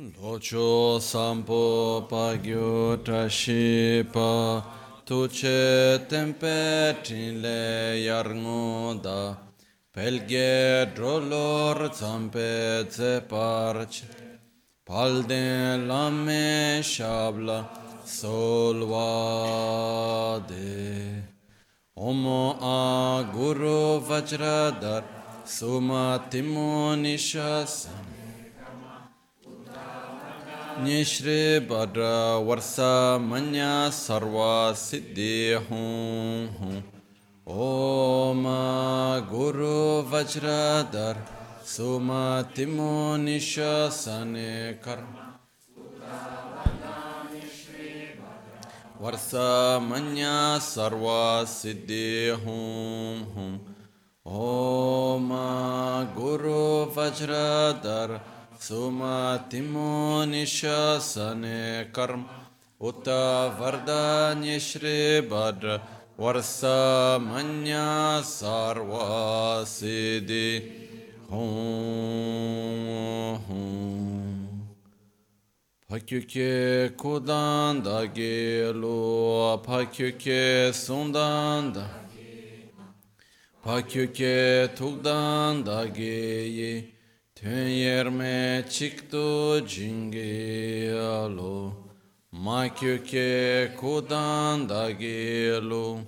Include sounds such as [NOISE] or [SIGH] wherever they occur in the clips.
Locho sampo pagyo trashipa tuche tempe trinle yarngoda pelge drolor zampe zeparch palde lame shabla solvade Omo a guru vajradar suma timonishasan निश्रेभद्र वर्ष मन सर्व सिद्धि हूँ ओम गुरु वज्र वज्रधर सुमतिमो निशन कर। वर्ष मन सर्व सिद्धि हूँ ओम गुरु वज्र धर Суматимо нишасане карм, ута варда нишрибадра, варса манья сарва сиди. Pakyuke kudan da gelu, pakyuke sundan da, pakyuke tugdan da geyi, Tön çıktı cingialo Makyuke kudan da gelu.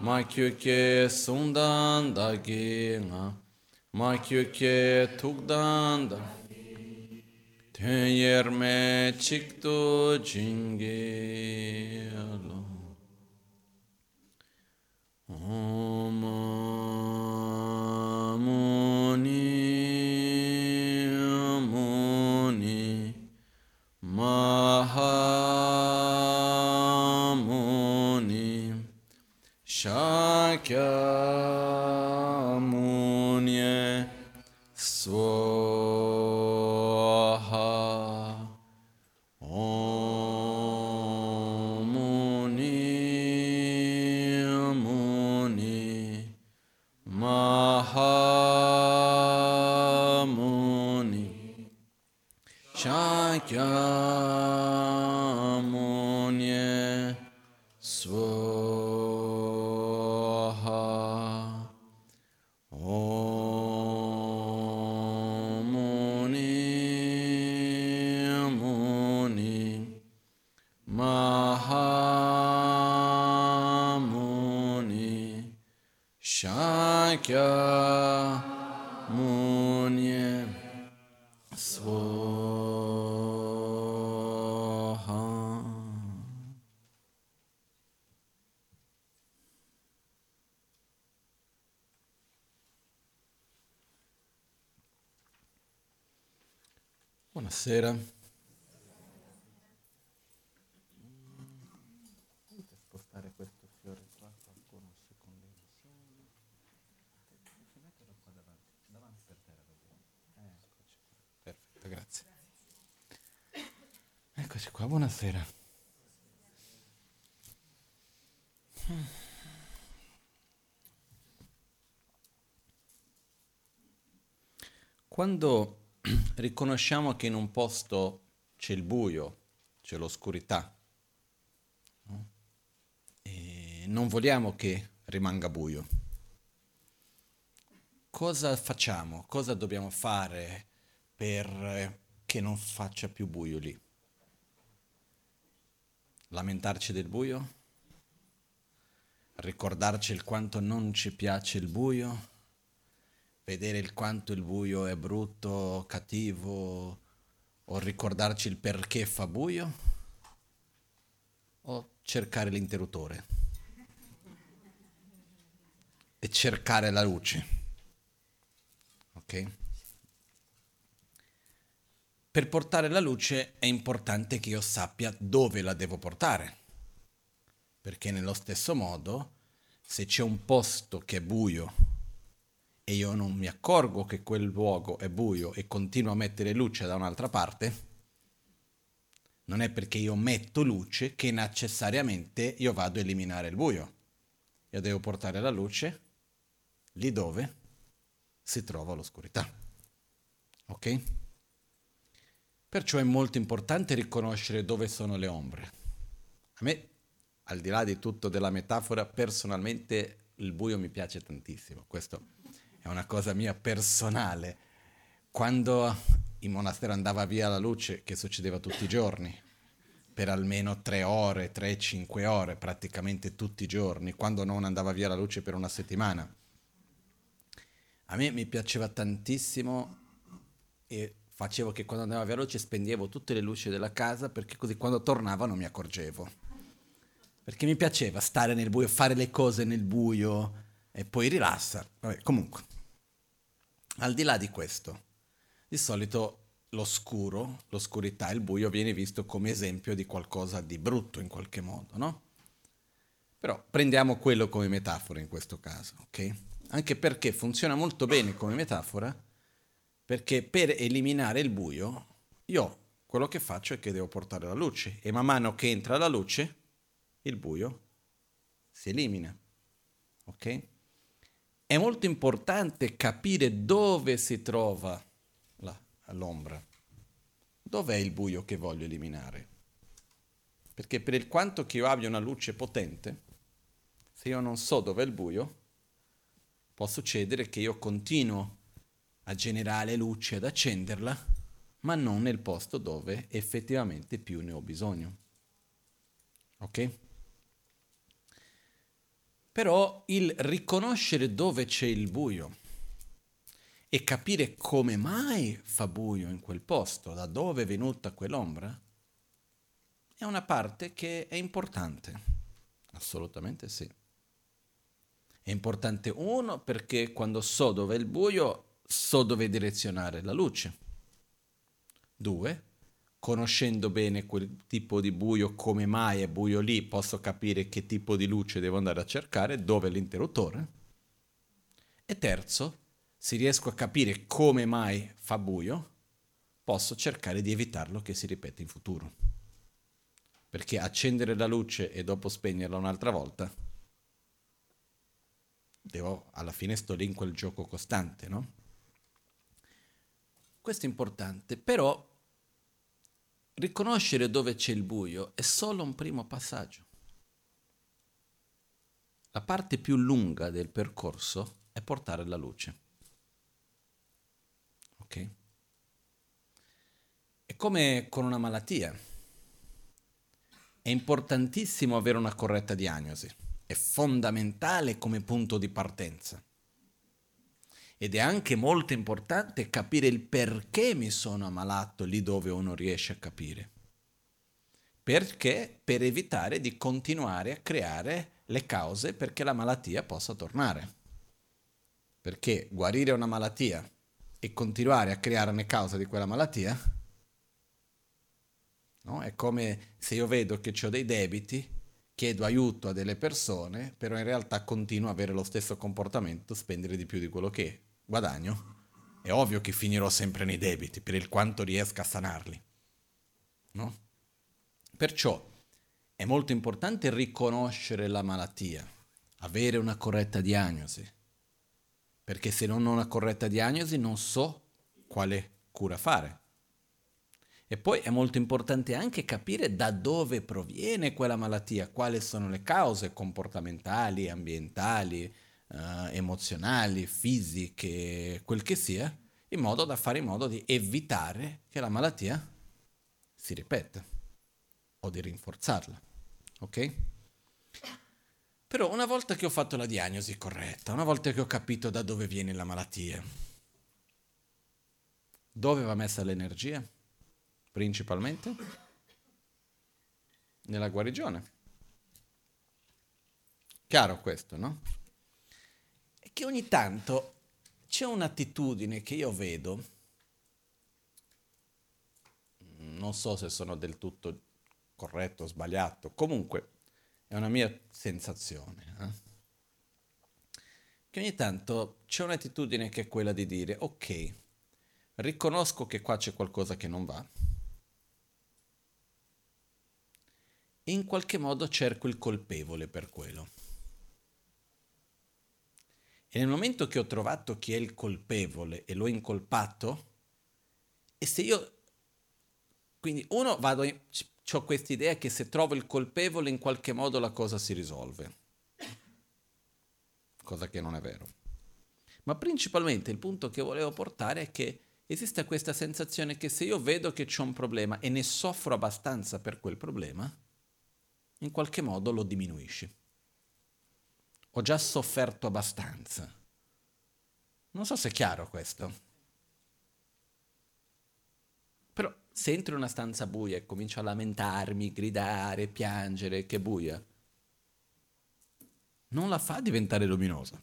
Makyuke sundan da gina Makyuke tukdan da Tön yerme çıktı cingialo Om Mahamuni Shakyamunye Swaha. Om Muni Muni Mahamuni Shakyamunye Buonasera. Spostare questo fiore qua, qualcuno un secondino insieme. Metterlo qua davanti, davanti per terra. Eccoci. Perfetto, grazie. Eccoci qua, buonasera. Quando [CLEARS THROAT] riconosciamo che in un posto c'è il buio, c'è l'oscurità, no? e non vogliamo che rimanga buio, cosa facciamo? Cosa dobbiamo fare per che non faccia più buio lì? Lamentarci del buio? Ricordarci il quanto non ci piace il buio? Vedere il quanto il buio è brutto, cattivo, o ricordarci il perché fa buio? O cercare l'interruttore? E cercare la luce? Ok? Per portare la luce è importante che io sappia dove la devo portare. Perché nello stesso modo, se c'è un posto che è buio e io non mi accorgo che quel luogo è buio e continuo a mettere luce da un'altra parte, non è perché io metto luce che necessariamente io vado a eliminare il buio. Io devo portare la luce lì dove si trova l'oscurità. Ok? Perciò è molto importante riconoscere dove sono le ombre. A me, al di là di tutto della metafora, personalmente il buio mi piace tantissimo. Questa è una cosa mia personale. Quando in monastero andava via la luce, che succedeva tutti i giorni, per almeno tre ore, tre, cinque ore, praticamente tutti i giorni, quando non andava via la luce per una settimana. A me mi piaceva tantissimo e facevo che quando andavo veloce spendevo tutte le luci della casa perché così quando tornavo non mi accorgevo. Perché mi piaceva stare nel buio, fare le cose nel buio e poi rilassa. Vabbè, comunque, al di là di questo, di solito l'oscuro, l'oscurità, il buio viene visto come esempio di qualcosa di brutto in qualche modo, no? Però prendiamo quello come metafora in questo caso, ok? Anche perché funziona molto bene come metafora perché per eliminare il buio, io quello che faccio è che devo portare la luce e man mano che entra la luce, il buio si elimina. Ok? È molto importante capire dove si trova la, l'ombra. Dov'è il buio che voglio eliminare? Perché per il quanto che io abbia una luce potente, se io non so dov'è il buio, può succedere che io continuo a generare luce, ad accenderla, ma non nel posto dove effettivamente più ne ho bisogno. Ok? Però il riconoscere dove c'è il buio e capire come mai fa buio in quel posto, da dove è venuta quell'ombra, è una parte che è importante. Assolutamente sì. È importante uno perché quando so dove è il buio so dove direzionare la luce. Due, conoscendo bene quel tipo di buio, come mai è buio lì, posso capire che tipo di luce devo andare a cercare, dove è l'interruttore. E terzo, se riesco a capire come mai fa buio, posso cercare di evitarlo che si ripeta in futuro. Perché accendere la luce e dopo spegnerla un'altra volta, devo, alla fine sto lì in quel gioco costante, no? Questo è importante, però riconoscere dove c'è il buio è solo un primo passaggio. La parte più lunga del percorso è portare la luce. Ok? È come con una malattia. È importantissimo avere una corretta diagnosi. È fondamentale come punto di partenza. Ed è anche molto importante capire il perché mi sono ammalato lì dove uno riesce a capire. Perché? Per evitare di continuare a creare le cause perché la malattia possa tornare. Perché guarire una malattia e continuare a creare le cause di quella malattia no? è come se io vedo che ho dei debiti, chiedo aiuto a delle persone, però in realtà continuo ad avere lo stesso comportamento, spendere di più di quello che guadagno, è ovvio che finirò sempre nei debiti per il quanto riesca a sanarli. No? Perciò è molto importante riconoscere la malattia, avere una corretta diagnosi, perché se non ho una corretta diagnosi non so quale cura fare. E poi è molto importante anche capire da dove proviene quella malattia, quali sono le cause comportamentali, ambientali, uh, emozionali, fisiche, quel che sia, in modo da fare in modo di evitare che la malattia si ripeta o di rinforzarla. Ok? Però una volta che ho fatto la diagnosi corretta, una volta che ho capito da dove viene la malattia, dove va messa l'energia? Principalmente nella guarigione. Chiaro questo, no? Che ogni tanto c'è un'attitudine che io vedo, non so se sono del tutto corretto o sbagliato, comunque è una mia sensazione, eh? che ogni tanto c'è un'attitudine che è quella di dire ok, riconosco che qua c'è qualcosa che non va, e in qualche modo cerco il colpevole per quello. E nel momento che ho trovato chi è il colpevole e l'ho incolpato, e se io Quindi uno, vado, ho questa idea che se trovo il colpevole in qualche modo la cosa si risolve. Cosa che non è vero. Ma principalmente il punto che volevo portare è che esiste questa sensazione che se io vedo che c'è un problema e ne soffro abbastanza per quel problema, in qualche modo lo diminuisci. Ho già sofferto abbastanza. Non so se è chiaro questo. Però se entro in una stanza buia e comincio a lamentarmi, gridare, piangere, che buia, non la fa diventare luminosa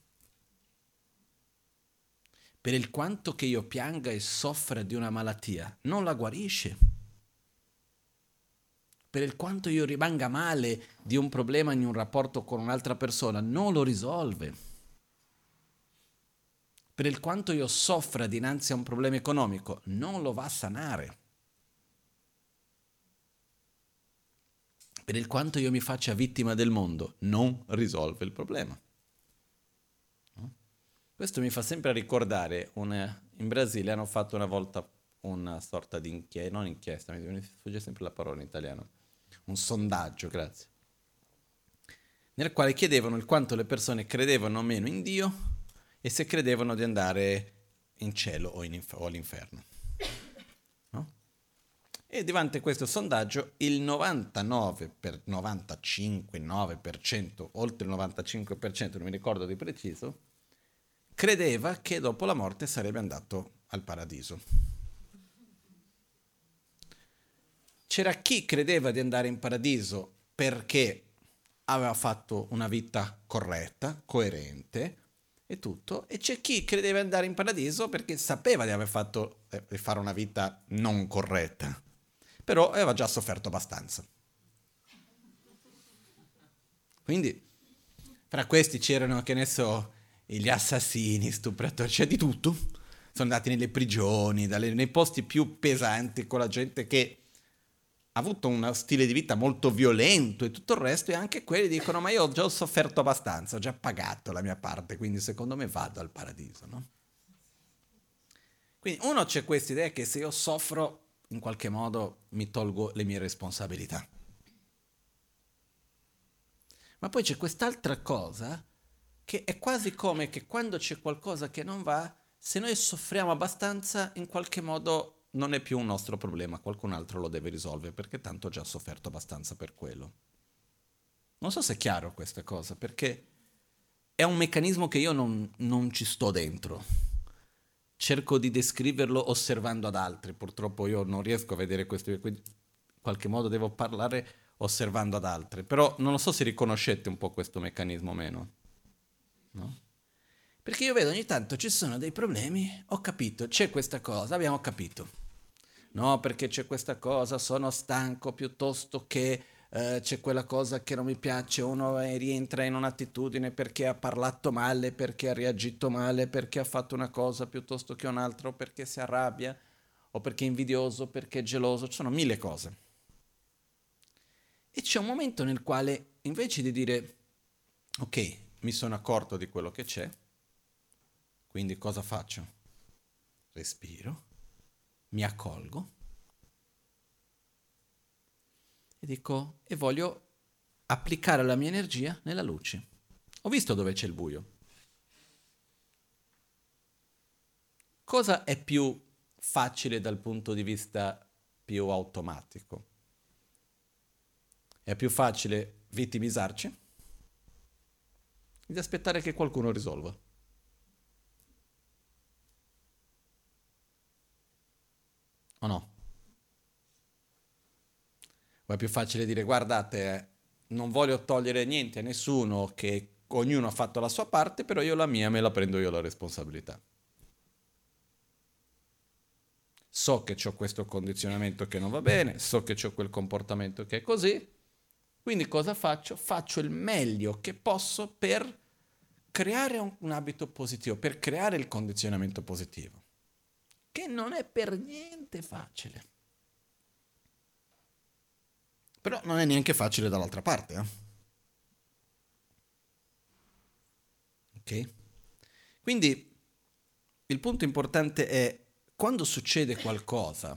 per il quanto che io pianga e soffra di una malattia, non la guarisce. Per il quanto io rimanga male di un problema in un rapporto con un'altra persona, non lo risolve. Per il quanto io soffra dinanzi a un problema economico, non lo va a sanare. Per il quanto io mi faccia vittima del mondo, non risolve il problema. Questo mi fa sempre ricordare, una, in Brasile hanno fatto una volta una sorta di inchiesta, non inchiesta, mi sfugge sempre la parola in italiano, un sondaggio, grazie, nel quale chiedevano il quanto le persone credevano o meno in Dio e se credevano di andare in cielo o, in inf- o all'inferno. No? E davanti a questo sondaggio il 99 per 95, 9%, oltre il 95%, non mi ricordo di preciso, credeva che dopo la morte sarebbe andato al paradiso. C'era chi credeva di andare in paradiso perché aveva fatto una vita corretta, coerente e tutto, e c'è chi credeva di andare in paradiso perché sapeva di aver fatto eh, di fare una vita non corretta, però aveva già sofferto abbastanza. Quindi, fra questi c'erano, che ne so, gli assassini, stupratori, c'è di tutto. Sono andati nelle prigioni, dalle, nei posti più pesanti con la gente che avuto uno stile di vita molto violento e tutto il resto e anche quelli dicono ma io ho già sofferto abbastanza, ho già pagato la mia parte, quindi secondo me vado al paradiso, no? Quindi uno c'è questa idea che se io soffro in qualche modo mi tolgo le mie responsabilità. Ma poi c'è quest'altra cosa che è quasi come che quando c'è qualcosa che non va, se noi soffriamo abbastanza, in qualche modo non è più un nostro problema, qualcun altro lo deve risolvere, perché tanto ho già sofferto abbastanza per quello. Non so se è chiaro questa cosa, perché è un meccanismo che io non, non ci sto dentro. Cerco di descriverlo osservando ad altri, purtroppo io non riesco a vedere questo, quindi in qualche modo devo parlare osservando ad altri, però non lo so se riconoscete un po' questo meccanismo o meno. No? Perché io vedo ogni tanto ci sono dei problemi, ho capito, c'è questa cosa, abbiamo capito. No, perché c'è questa cosa, sono stanco piuttosto che eh, c'è quella cosa che non mi piace, uno rientra in un'attitudine perché ha parlato male, perché ha reagito male, perché ha fatto una cosa piuttosto che un'altra, o perché si arrabbia, o perché è invidioso, perché è geloso, ci sono mille cose. E c'è un momento nel quale invece di dire, ok, mi sono accorto di quello che c'è, quindi cosa faccio? Respiro, mi accolgo e dico e voglio applicare la mia energia nella luce. Ho visto dove c'è il buio. Cosa è più facile dal punto di vista più automatico? È più facile vittimizzarci? di aspettare che qualcuno risolva. O no? O è più facile dire guardate, non voglio togliere niente a nessuno, che ognuno ha fatto la sua parte, però io la mia me la prendo io la responsabilità. So che ho questo condizionamento che non va bene, so che ho quel comportamento che è così, quindi cosa faccio? Faccio il meglio che posso per creare un, un abito positivo, per creare il condizionamento positivo, che non è per niente facile. Però non è neanche facile dall'altra parte. Eh? Ok? Quindi il punto importante è quando succede qualcosa,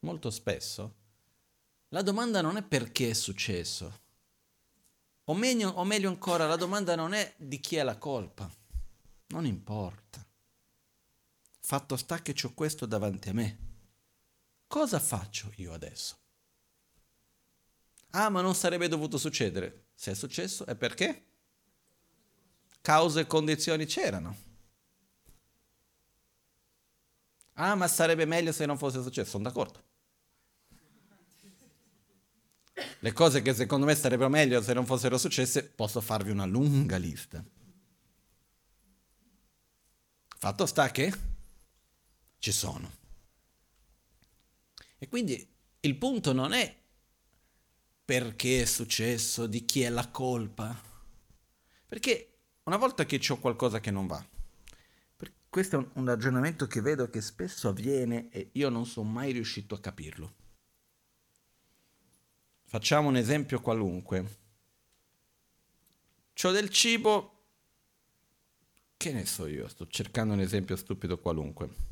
molto spesso, La domanda non è perché è successo. O meglio, o meglio ancora, la domanda non è di chi è la colpa. Non importa. Fatto sta che ho questo davanti a me. Cosa faccio io adesso? Ah, ma non sarebbe dovuto succedere. Se è successo è perché? Cause e condizioni c'erano. Ah, ma sarebbe meglio se non fosse successo. Sono d'accordo. Le cose che secondo me sarebbero meglio se non fossero successe, posso farvi una lunga lista. Fatto sta che ci sono. E quindi il punto non è perché è successo, di chi è la colpa. Perché una volta che ho qualcosa che non va, questo è un ragionamento che vedo che spesso avviene e io non sono mai riuscito a capirlo. Facciamo un esempio qualunque. C'ho del cibo, che ne so io, sto cercando un esempio stupido qualunque.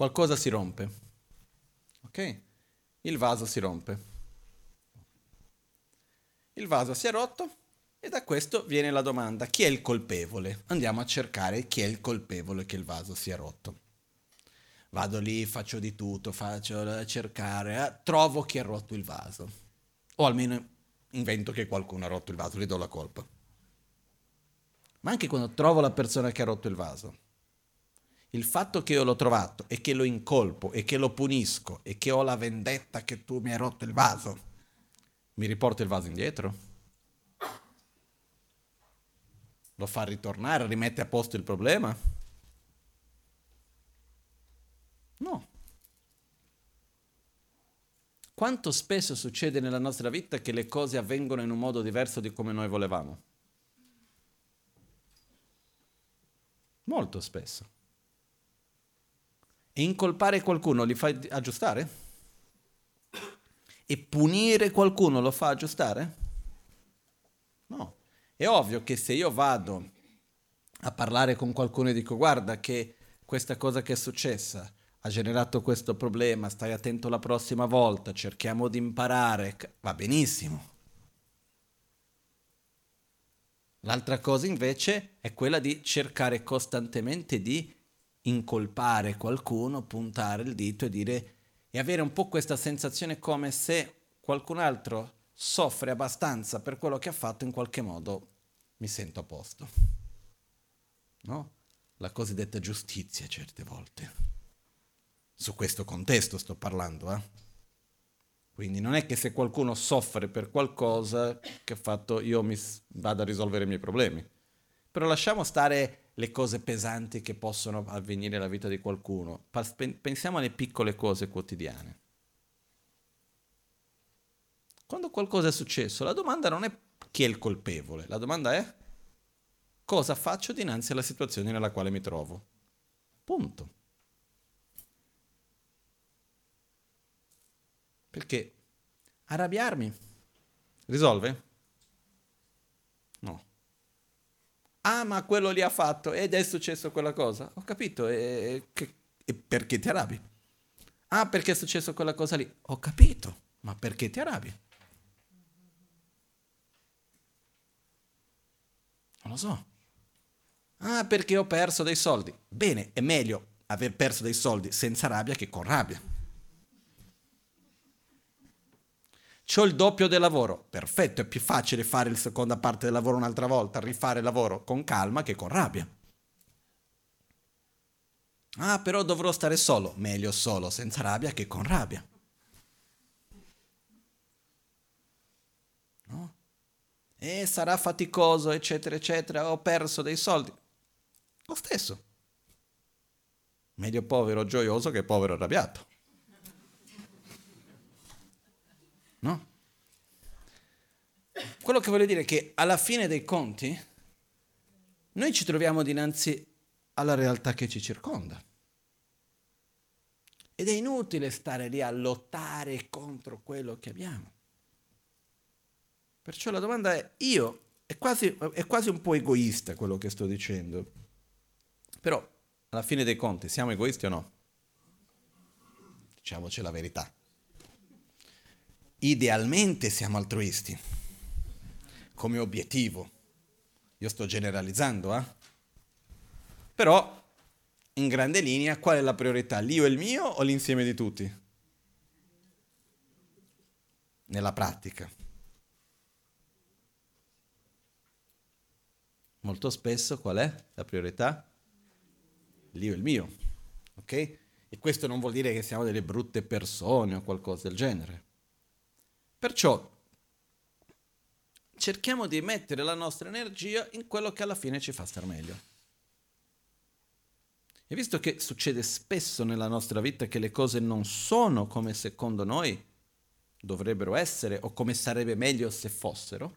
Qualcosa si rompe. Ok? Il vaso si rompe. Il vaso si è rotto e da questo viene la domanda, chi è il colpevole? Andiamo a cercare chi è il colpevole che il vaso sia rotto. Vado lì, faccio di tutto, faccio cercare, eh, trovo chi ha rotto il vaso. O almeno invento che qualcuno ha rotto il vaso, gli do la colpa. Ma anche quando trovo la persona che ha rotto il vaso, il fatto che io l'ho trovato e che lo incolpo e che lo punisco e che ho la vendetta che tu mi hai rotto il vaso, mi riporta il vaso indietro? Lo fa ritornare, rimette a posto il problema? No. Quanto spesso succede nella nostra vita che le cose avvengono in un modo diverso di come noi volevamo? Molto spesso. Incolpare qualcuno li fa aggiustare? E punire qualcuno lo fa aggiustare? No. È ovvio che se io vado a parlare con qualcuno e dico guarda che questa cosa che è successa ha generato questo problema, stai attento la prossima volta, cerchiamo di imparare, va benissimo. L'altra cosa invece è quella di cercare costantemente di incolpare qualcuno, puntare il dito e dire e avere un po' questa sensazione come se qualcun altro soffre abbastanza per quello che ha fatto, in qualche modo mi sento a posto. No? La cosiddetta giustizia certe volte. Su questo contesto sto parlando, eh? Quindi non è che se qualcuno soffre per qualcosa che ha fatto io mi vado a risolvere i miei problemi. Però lasciamo stare le cose pesanti che possono avvenire nella vita di qualcuno. Pensiamo alle piccole cose quotidiane. Quando qualcosa è successo, la domanda non è chi è il colpevole, la domanda è cosa faccio dinanzi alla situazione nella quale mi trovo. Punto. Perché arrabbiarmi risolve? No. Ah, ma quello lì ha fatto ed è successo quella cosa. Ho capito, e, che, e perché ti arrabbi? Ah, perché è successo quella cosa lì. Ho capito, ma perché ti arrabbi? Non lo so. Ah, perché ho perso dei soldi. Bene, è meglio aver perso dei soldi senza rabbia che con rabbia. C'ho il doppio del lavoro. Perfetto, è più facile fare la seconda parte del lavoro un'altra volta, rifare il lavoro con calma che con rabbia. Ah, però dovrò stare solo. Meglio solo, senza rabbia che con rabbia. No? E sarà faticoso, eccetera, eccetera. Ho perso dei soldi. Lo stesso. Meglio povero gioioso che povero arrabbiato. No? Quello che voglio dire è che alla fine dei conti noi ci troviamo dinanzi alla realtà che ci circonda. Ed è inutile stare lì a lottare contro quello che abbiamo. Perciò la domanda è, io, è quasi, è quasi un po' egoista quello che sto dicendo, però alla fine dei conti, siamo egoisti o no? Diciamoci la verità. Idealmente siamo altruisti, come obiettivo. Io sto generalizzando, eh? Però, in grande linea, qual è la priorità? L'io e il mio o l'insieme di tutti? Nella pratica. Molto spesso qual è la priorità? L'io e il mio, ok? E questo non vuol dire che siamo delle brutte persone o qualcosa del genere. Perciò cerchiamo di mettere la nostra energia in quello che alla fine ci fa star meglio. E visto che succede spesso nella nostra vita che le cose non sono come secondo noi dovrebbero essere o come sarebbe meglio se fossero,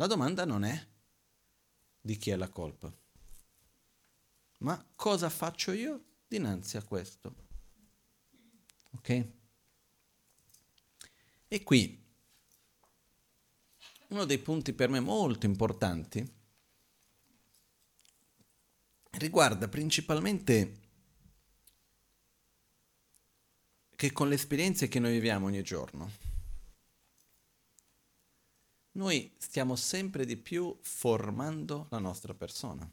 La domanda non è di chi è la colpa, ma cosa faccio io dinanzi a questo. Ok? E qui uno dei punti per me molto importanti riguarda principalmente che con le esperienze che noi viviamo ogni giorno, noi stiamo sempre di più formando la nostra persona.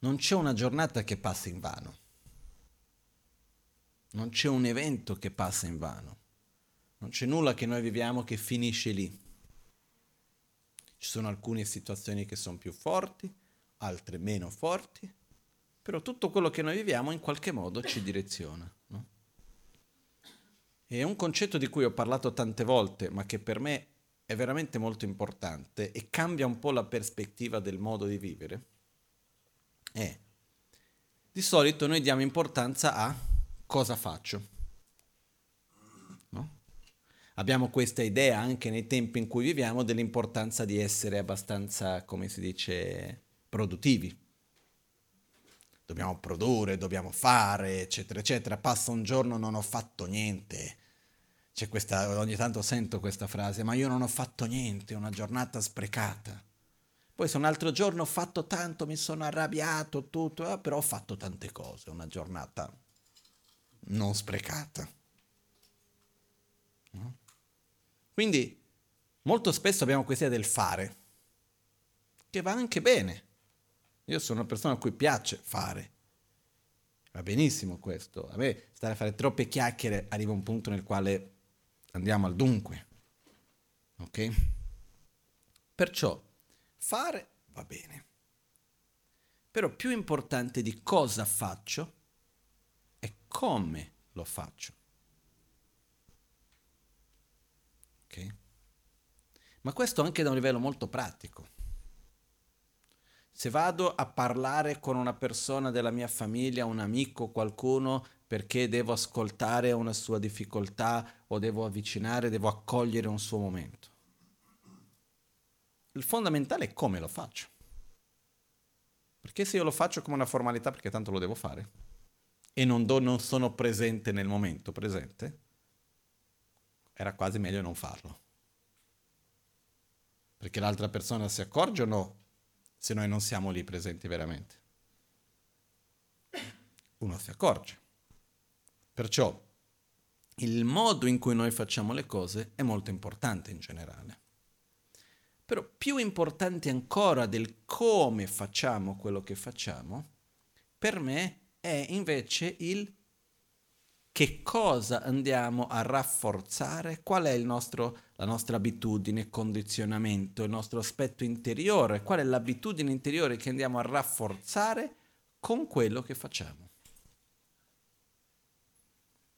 Non c'è una giornata che passa in vano. Non c'è un evento che passa in vano. Non c'è nulla che noi viviamo che finisce lì. Ci sono alcune situazioni che sono più forti, altre meno forti, però tutto quello che noi viviamo in qualche modo ci direziona. No? È un concetto di cui ho parlato tante volte, ma che per me è veramente molto importante e cambia un po' la prospettiva del modo di vivere. È di solito noi diamo importanza a cosa faccio. No? Abbiamo questa idea anche nei tempi in cui viviamo dell'importanza di essere abbastanza, come si dice, produttivi. Dobbiamo produrre, dobbiamo fare, eccetera, eccetera. Passa un giorno non ho fatto niente questa, ogni tanto sento questa frase, ma io non ho fatto niente, è una giornata sprecata. Poi se un altro giorno ho fatto tanto, mi sono arrabbiato, tutto, eh, però ho fatto tante cose, una giornata non sprecata. No? Quindi molto spesso abbiamo questa idea del fare, che va anche bene. Io sono una persona a cui piace fare. Va benissimo questo. A me stare a fare troppe chiacchiere arriva un punto nel quale Andiamo al dunque. Ok? Perciò fare va bene. Però più importante di cosa faccio è come lo faccio. Ok? Ma questo anche da un livello molto pratico. Se vado a parlare con una persona della mia famiglia, un amico, qualcuno perché devo ascoltare una sua difficoltà o devo avvicinare, devo accogliere un suo momento. Il fondamentale è come lo faccio. Perché se io lo faccio come una formalità perché tanto lo devo fare e non, do, non sono presente nel momento presente, era quasi meglio non farlo. Perché l'altra persona si accorge o no se noi non siamo lì presenti veramente? Uno si accorge. Perciò il modo in cui noi facciamo le cose è molto importante in generale. Però più importante ancora del come facciamo quello che facciamo, per me è invece il che cosa andiamo a rafforzare, qual è nostro, la nostra abitudine, condizionamento, il nostro aspetto interiore, qual è l'abitudine interiore che andiamo a rafforzare con quello che facciamo.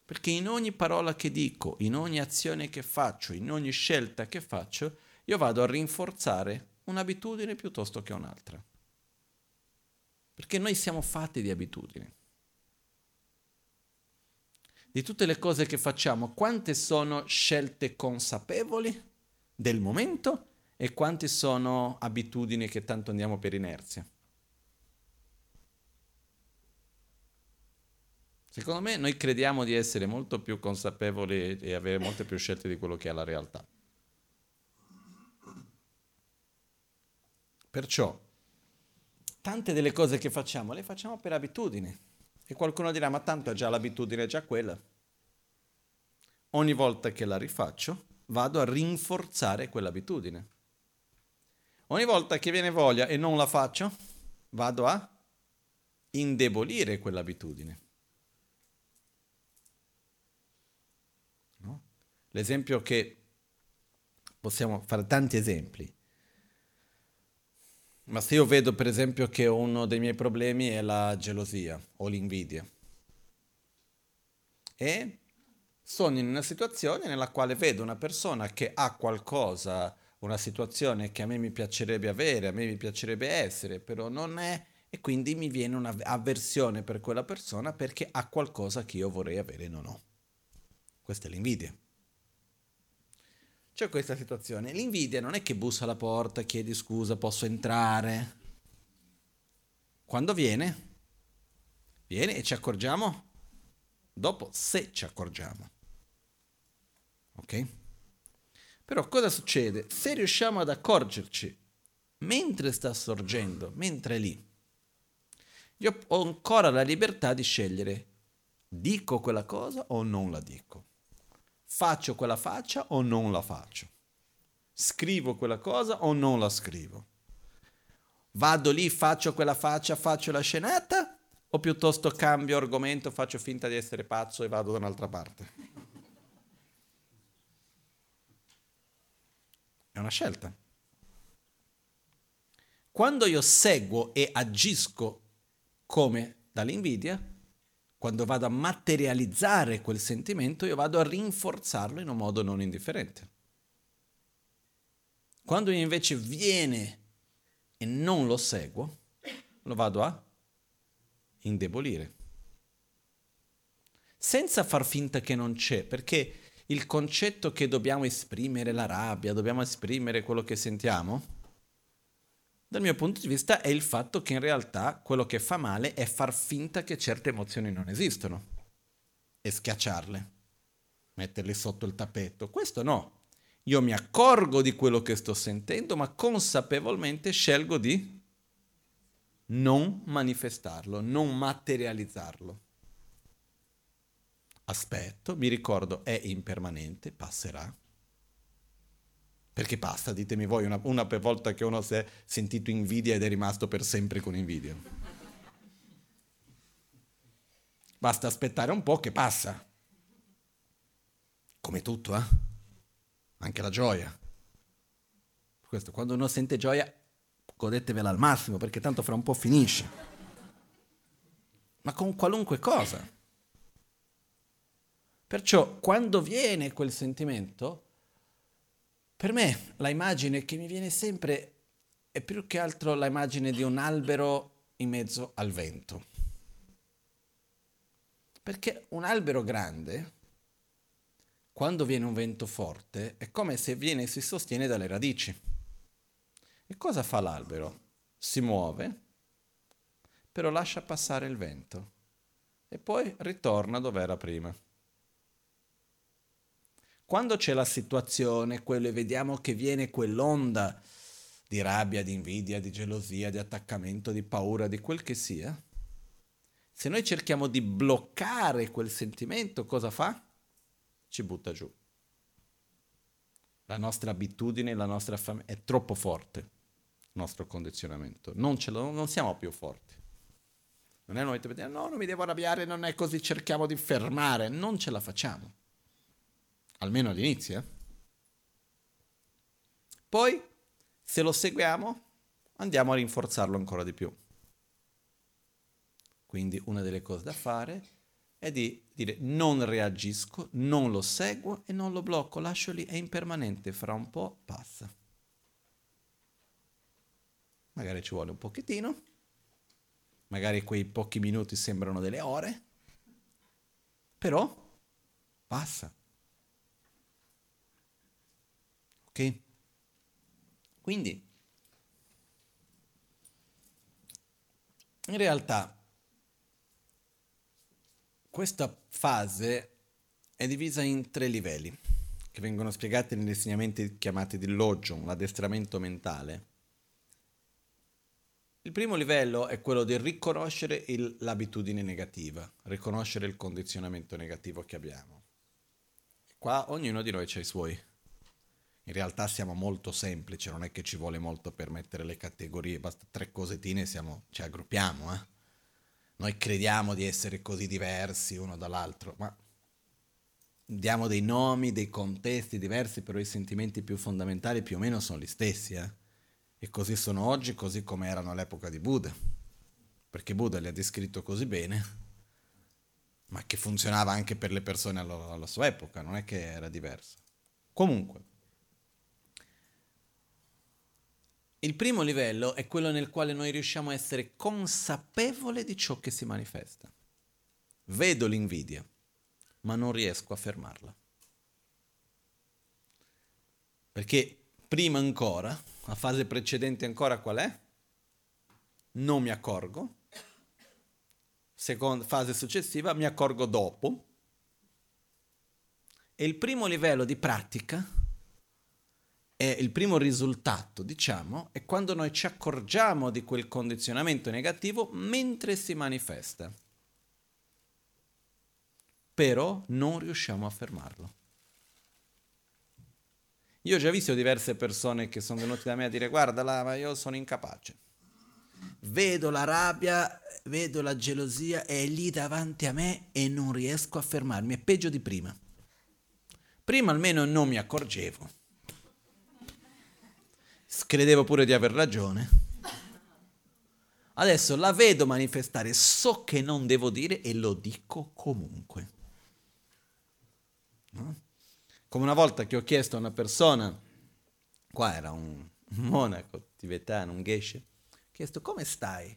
Perché in ogni parola che dico, in ogni azione che faccio, in ogni scelta che faccio, io vado a rinforzare un'abitudine piuttosto che un'altra. Perché noi siamo fatti di abitudini. Di tutte le cose che facciamo, quante sono scelte consapevoli del momento e quante sono abitudini che tanto andiamo per inerzia? Secondo me noi crediamo di essere molto più consapevoli e avere molte più scelte di quello che è la realtà. Perciò, tante delle cose che facciamo le facciamo per abitudine. E qualcuno dirà, ma tanto è già l'abitudine, è già quella. Ogni volta che la rifaccio, vado a rinforzare quell'abitudine. Ogni volta che viene voglia e non la faccio, vado a indebolire quell'abitudine. No? L'esempio che possiamo fare tanti esempi. Ma se io vedo per esempio che uno dei miei problemi è la gelosia o l'invidia e sono in una situazione nella quale vedo una persona che ha qualcosa, una situazione che a me mi piacerebbe avere, a me mi piacerebbe essere, però non è e quindi mi viene un'avversione per quella persona perché ha qualcosa che io vorrei avere e non ho. Questa è l'invidia. C'è questa situazione. L'invidia non è che bussa alla porta, chiedi scusa, posso entrare. Quando viene, viene e ci accorgiamo dopo se ci accorgiamo. Ok? Però cosa succede? Se riusciamo ad accorgerci mentre sta sorgendo, mentre è lì, io ho ancora la libertà di scegliere dico quella cosa o non la dico. Faccio quella faccia o non la faccio. Scrivo quella cosa o non la scrivo. Vado lì, faccio quella faccia, faccio la scenetta o piuttosto cambio argomento, faccio finta di essere pazzo e vado da un'altra parte. È una scelta. Quando io seguo e agisco come dall'invidia, quando vado a materializzare quel sentimento, io vado a rinforzarlo in un modo non indifferente. Quando invece viene e non lo seguo, lo vado a indebolire. Senza far finta che non c'è, perché il concetto che dobbiamo esprimere la rabbia, dobbiamo esprimere quello che sentiamo, dal mio punto di vista è il fatto che in realtà quello che fa male è far finta che certe emozioni non esistono e schiacciarle, metterle sotto il tappeto. Questo no. Io mi accorgo di quello che sto sentendo, ma consapevolmente scelgo di non manifestarlo, non materializzarlo. Aspetto, mi ricordo, è impermanente, passerà perché passa, ditemi voi, una, una per volta che uno si è sentito invidia ed è rimasto per sempre con invidia. Basta aspettare un po' che passa. Come tutto, eh? Anche la gioia. Questo, quando uno sente gioia, godetevela al massimo, perché tanto fra un po' finisce. Ma con qualunque cosa. Perciò, quando viene quel sentimento, per me la immagine che mi viene sempre è più che altro l'immagine di un albero in mezzo al vento. Perché un albero grande, quando viene un vento forte, è come se viene e si sostiene dalle radici. E cosa fa l'albero? Si muove, però lascia passare il vento e poi ritorna dove era prima. Quando c'è la situazione, quello e vediamo che viene quell'onda di rabbia, di invidia, di gelosia, di attaccamento, di paura, di quel che sia, se noi cerchiamo di bloccare quel sentimento, cosa fa? Ci butta giù. La nostra abitudine, la nostra famiglia è troppo forte, il nostro condizionamento. Non, lo, non siamo più forti. Non è noi che dire no, non mi devo arrabbiare, non è così, cerchiamo di fermare, non ce la facciamo almeno all'inizio. Eh. Poi, se lo seguiamo, andiamo a rinforzarlo ancora di più. Quindi una delle cose da fare è di dire non reagisco, non lo seguo e non lo blocco, lascio lì, è impermanente, fra un po' passa. Magari ci vuole un pochettino, magari quei pochi minuti sembrano delle ore, però passa. Quindi, in realtà, questa fase è divisa in tre livelli, che vengono spiegati negli insegnamenti chiamati di Logion, l'addestramento mentale. Il primo livello è quello di riconoscere il, l'abitudine negativa, riconoscere il condizionamento negativo che abbiamo. Qua ognuno di noi ha i suoi. In realtà siamo molto semplici, non è che ci vuole molto per mettere le categorie, basta tre cosettine e siamo, ci aggruppiamo. Eh? Noi crediamo di essere così diversi uno dall'altro, ma diamo dei nomi, dei contesti diversi, però i sentimenti più fondamentali più o meno sono gli stessi. Eh? E così sono oggi, così come erano all'epoca di Buddha. Perché Buddha li ha descritto così bene ma che funzionava anche per le persone alla, sua epoca, non è che era diverso. Comunque, il primo livello è quello nel quale noi riusciamo a essere consapevoli di ciò che si manifesta. Vedo l'invidia, ma non riesco a fermarla. Perché prima ancora, la fase precedente ancora qual è? Non mi accorgo, seconda fase successiva, mi accorgo dopo. E il primo livello di pratica è il primo risultato, diciamo, è quando noi ci accorgiamo di quel condizionamento negativo mentre si manifesta. Però non riusciamo a fermarlo. Io ho già visto diverse persone che sono venute da me a dire guarda là, ma io sono incapace vedo la rabbia, vedo la gelosia, è lì davanti a me e non riesco a fermarmi, è peggio di prima. Prima almeno non mi accorgevo. Credevo pure di aver ragione. Adesso la vedo manifestare, so che non devo dire e lo dico comunque. Come una volta che ho chiesto a una persona, qua era un monaco tibetano, un geshe, chiesto come stai?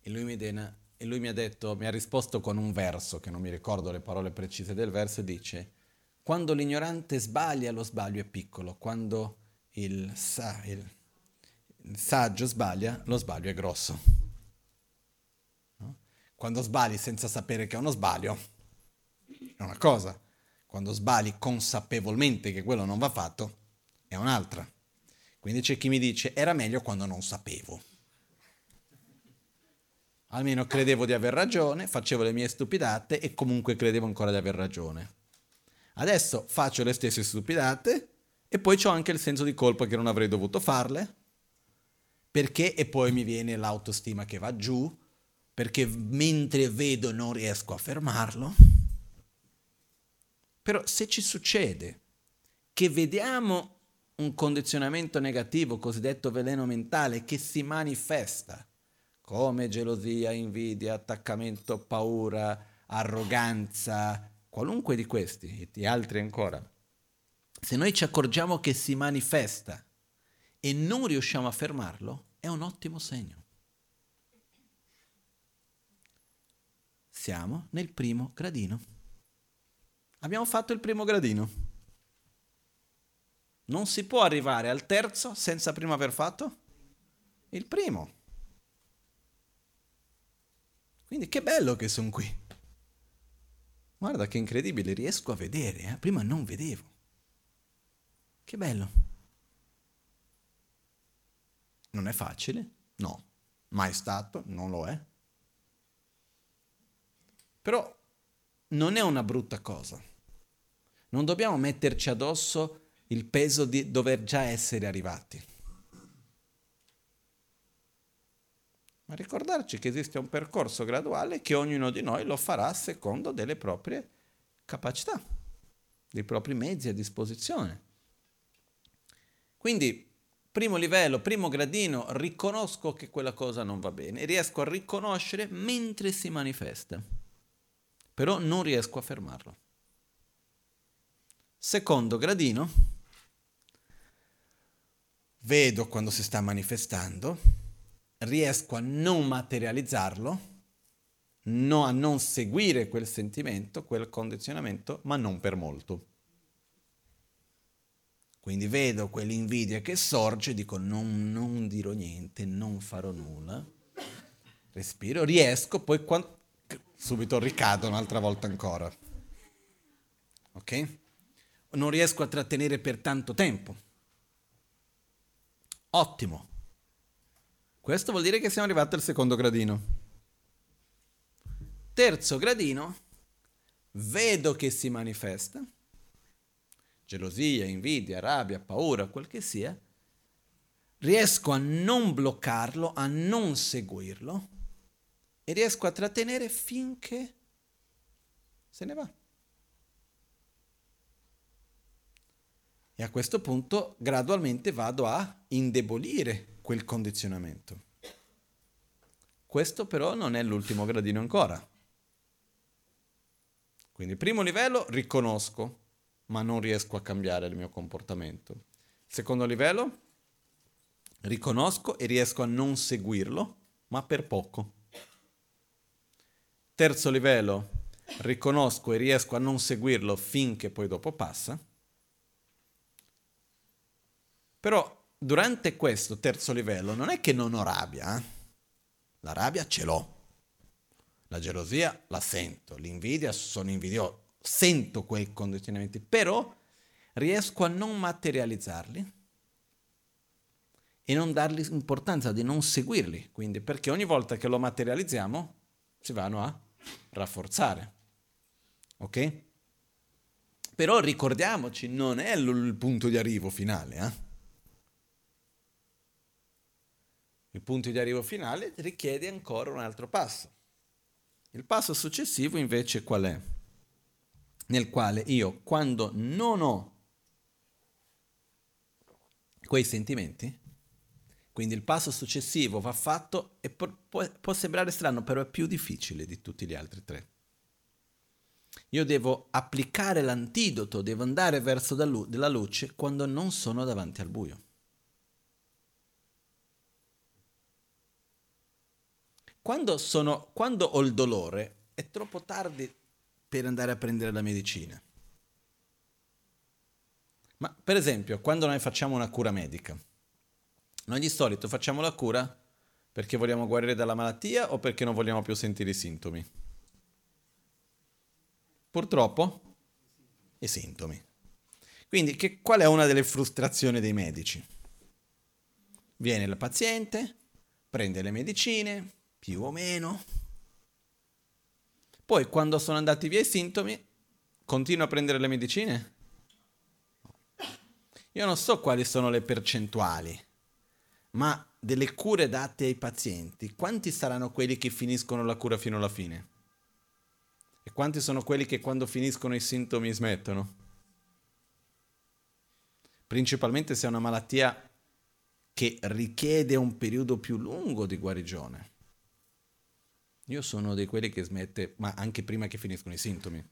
E lui, mi, dena, e lui mi ha detto, mi ha risposto con un verso, che non mi ricordo le parole precise del verso, dice, quando l'ignorante sbaglia, lo sbaglio è piccolo, quando il, sa, il, il saggio sbaglia, lo sbaglio è grosso. No? Quando sbagli senza sapere che è uno sbaglio, è una cosa. Quando sbagli consapevolmente che quello non va fatto, è un'altra. Quindi c'è chi mi dice, era meglio quando non sapevo. Almeno credevo di aver ragione, facevo le mie stupidate e comunque credevo ancora di aver ragione. Adesso faccio le stesse stupidate e poi ho anche il senso di colpa che non avrei dovuto farle. Perché? E poi mi viene l'autostima che va giù, perché mentre vedo non riesco a fermarlo. Però se ci succede che vediamo un condizionamento negativo, cosiddetto veleno mentale, che si manifesta, come gelosia, invidia, attaccamento, paura, arroganza, qualunque di questi e di altri ancora, se noi ci accorgiamo che si manifesta e non riusciamo a fermarlo, è un ottimo segno. Siamo nel primo gradino. Abbiamo fatto il primo gradino. Non si può arrivare al terzo senza prima aver fatto il primo. Quindi che bello che sono qui. Guarda che incredibile, riesco a vedere, eh? prima non vedevo. Che bello. Non è facile? No. Mai stato? Non lo è. Però non è una brutta cosa. Non dobbiamo metterci addosso il peso di dover già essere arrivati. ma ricordarci che esiste un percorso graduale che ognuno di noi lo farà secondo delle proprie capacità, dei propri mezzi a disposizione. Quindi, primo livello, primo gradino, riconosco che quella cosa non va bene riesco a riconoscere mentre si manifesta, però non riesco a fermarlo. Secondo gradino, vedo quando si sta manifestando, riesco a non materializzarlo, no, a non seguire quel sentimento, quel condizionamento, ma non per molto. Quindi vedo quell'invidia che sorge, dico non, non dirò niente, non farò nulla, respiro, riesco, poi quando, subito ricado un'altra volta ancora. Ok? Non riesco a trattenere per tanto tempo. Ottimo Questo vuol dire che siamo arrivati al secondo gradino. Terzo gradino, vedo che si manifesta, gelosia, invidia, rabbia, paura, quel che sia, riesco a non bloccarlo, a non seguirlo e riesco a trattenere finché se ne va. E a questo punto gradualmente vado a indebolire quel condizionamento. Questo però non è l'ultimo gradino ancora. Quindi primo livello riconosco, ma non riesco a cambiare il mio comportamento. Secondo livello riconosco e riesco a non seguirlo, ma per poco. Terzo livello, riconosco e riesco a non seguirlo finché poi dopo passa. Però durante questo terzo livello non è che non ho rabbia, eh? la rabbia ce l'ho, la gelosia la sento, l'invidia sono invidioso, sento quei condizionamenti, però riesco a non materializzarli e non dargli importanza, di non seguirli, quindi perché ogni volta che lo materializziamo si vanno a rafforzare. Ok? Però ricordiamoci, non è il punto di arrivo finale. Eh? Il punto di arrivo finale richiede ancora un altro passo. Il passo successivo invece qual è? Nel quale io, quando non ho quei sentimenti, quindi il passo successivo va fatto e può, può, sembrare strano, però è più difficile di tutti gli altri tre. Io devo applicare l'antidoto, devo andare verso la luce quando non sono davanti al buio. Quando, sono, quando ho il dolore è troppo tardi per andare a prendere la medicina. Ma per esempio, quando noi facciamo una cura medica, noi di solito facciamo la cura perché vogliamo guarire dalla malattia o perché non vogliamo più sentire i sintomi? Purtroppo i sintomi. Quindi che, qual è una delle frustrazioni dei medici? Viene il paziente, prende le medicine, più o meno. Poi quando sono andati via i sintomi, continua a prendere le medicine? Io non so quali sono le percentuali ma delle cure date ai pazienti, quanti saranno quelli che finiscono la cura fino alla fine? E quanti sono quelli che quando finiscono i sintomi smettono? Principalmente se è una malattia che richiede un periodo più lungo di guarigione. Io sono di quelli che smette, ma anche prima che finiscono i sintomi.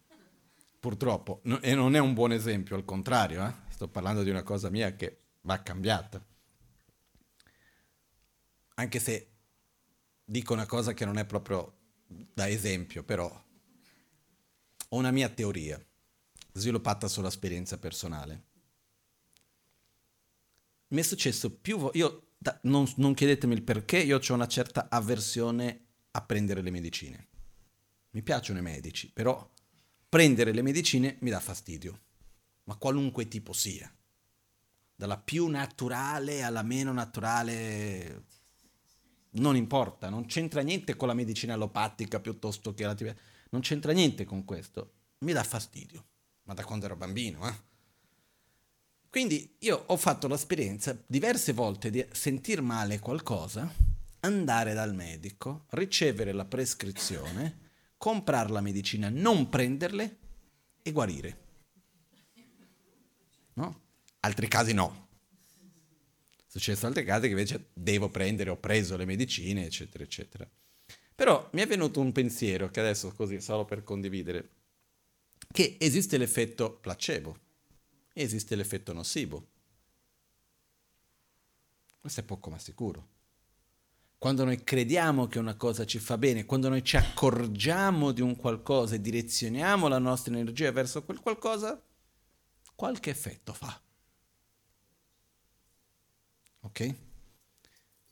Purtroppo, e non è un buon esempio, al contrario, eh? sto parlando di una cosa mia che va cambiata anche se dico una cosa che non è proprio da esempio, però ho una mia teoria sviluppata sull'esperienza personale. Mi è successo più volte, io da, non, non chiedetemi il perché, io ho una certa avversione a prendere le medicine. Mi piacciono i medici, però prendere le medicine mi dà fastidio, ma qualunque tipo sia, dalla più naturale alla meno naturale non importa, non c'entra niente con la medicina allopatica piuttosto che la TV. Non c'entra niente con questo. Mi dà fastidio, ma da quando ero bambino, eh? Quindi io ho fatto l'esperienza diverse volte di sentir male qualcosa, andare dal medico, ricevere la prescrizione, comprare la medicina, non prenderle e guarire. No? Altri casi no successo altre case che invece devo prendere, ho preso le medicine, eccetera, eccetera. Però mi è venuto un pensiero che adesso così, solo per condividere, che esiste l'effetto placebo, esiste l'effetto nocivo. Questo è poco ma sicuro. Quando noi crediamo che una cosa ci fa bene, quando noi ci accorgiamo di un qualcosa e direzioniamo la nostra energia verso quel qualcosa, qualche effetto fa ok?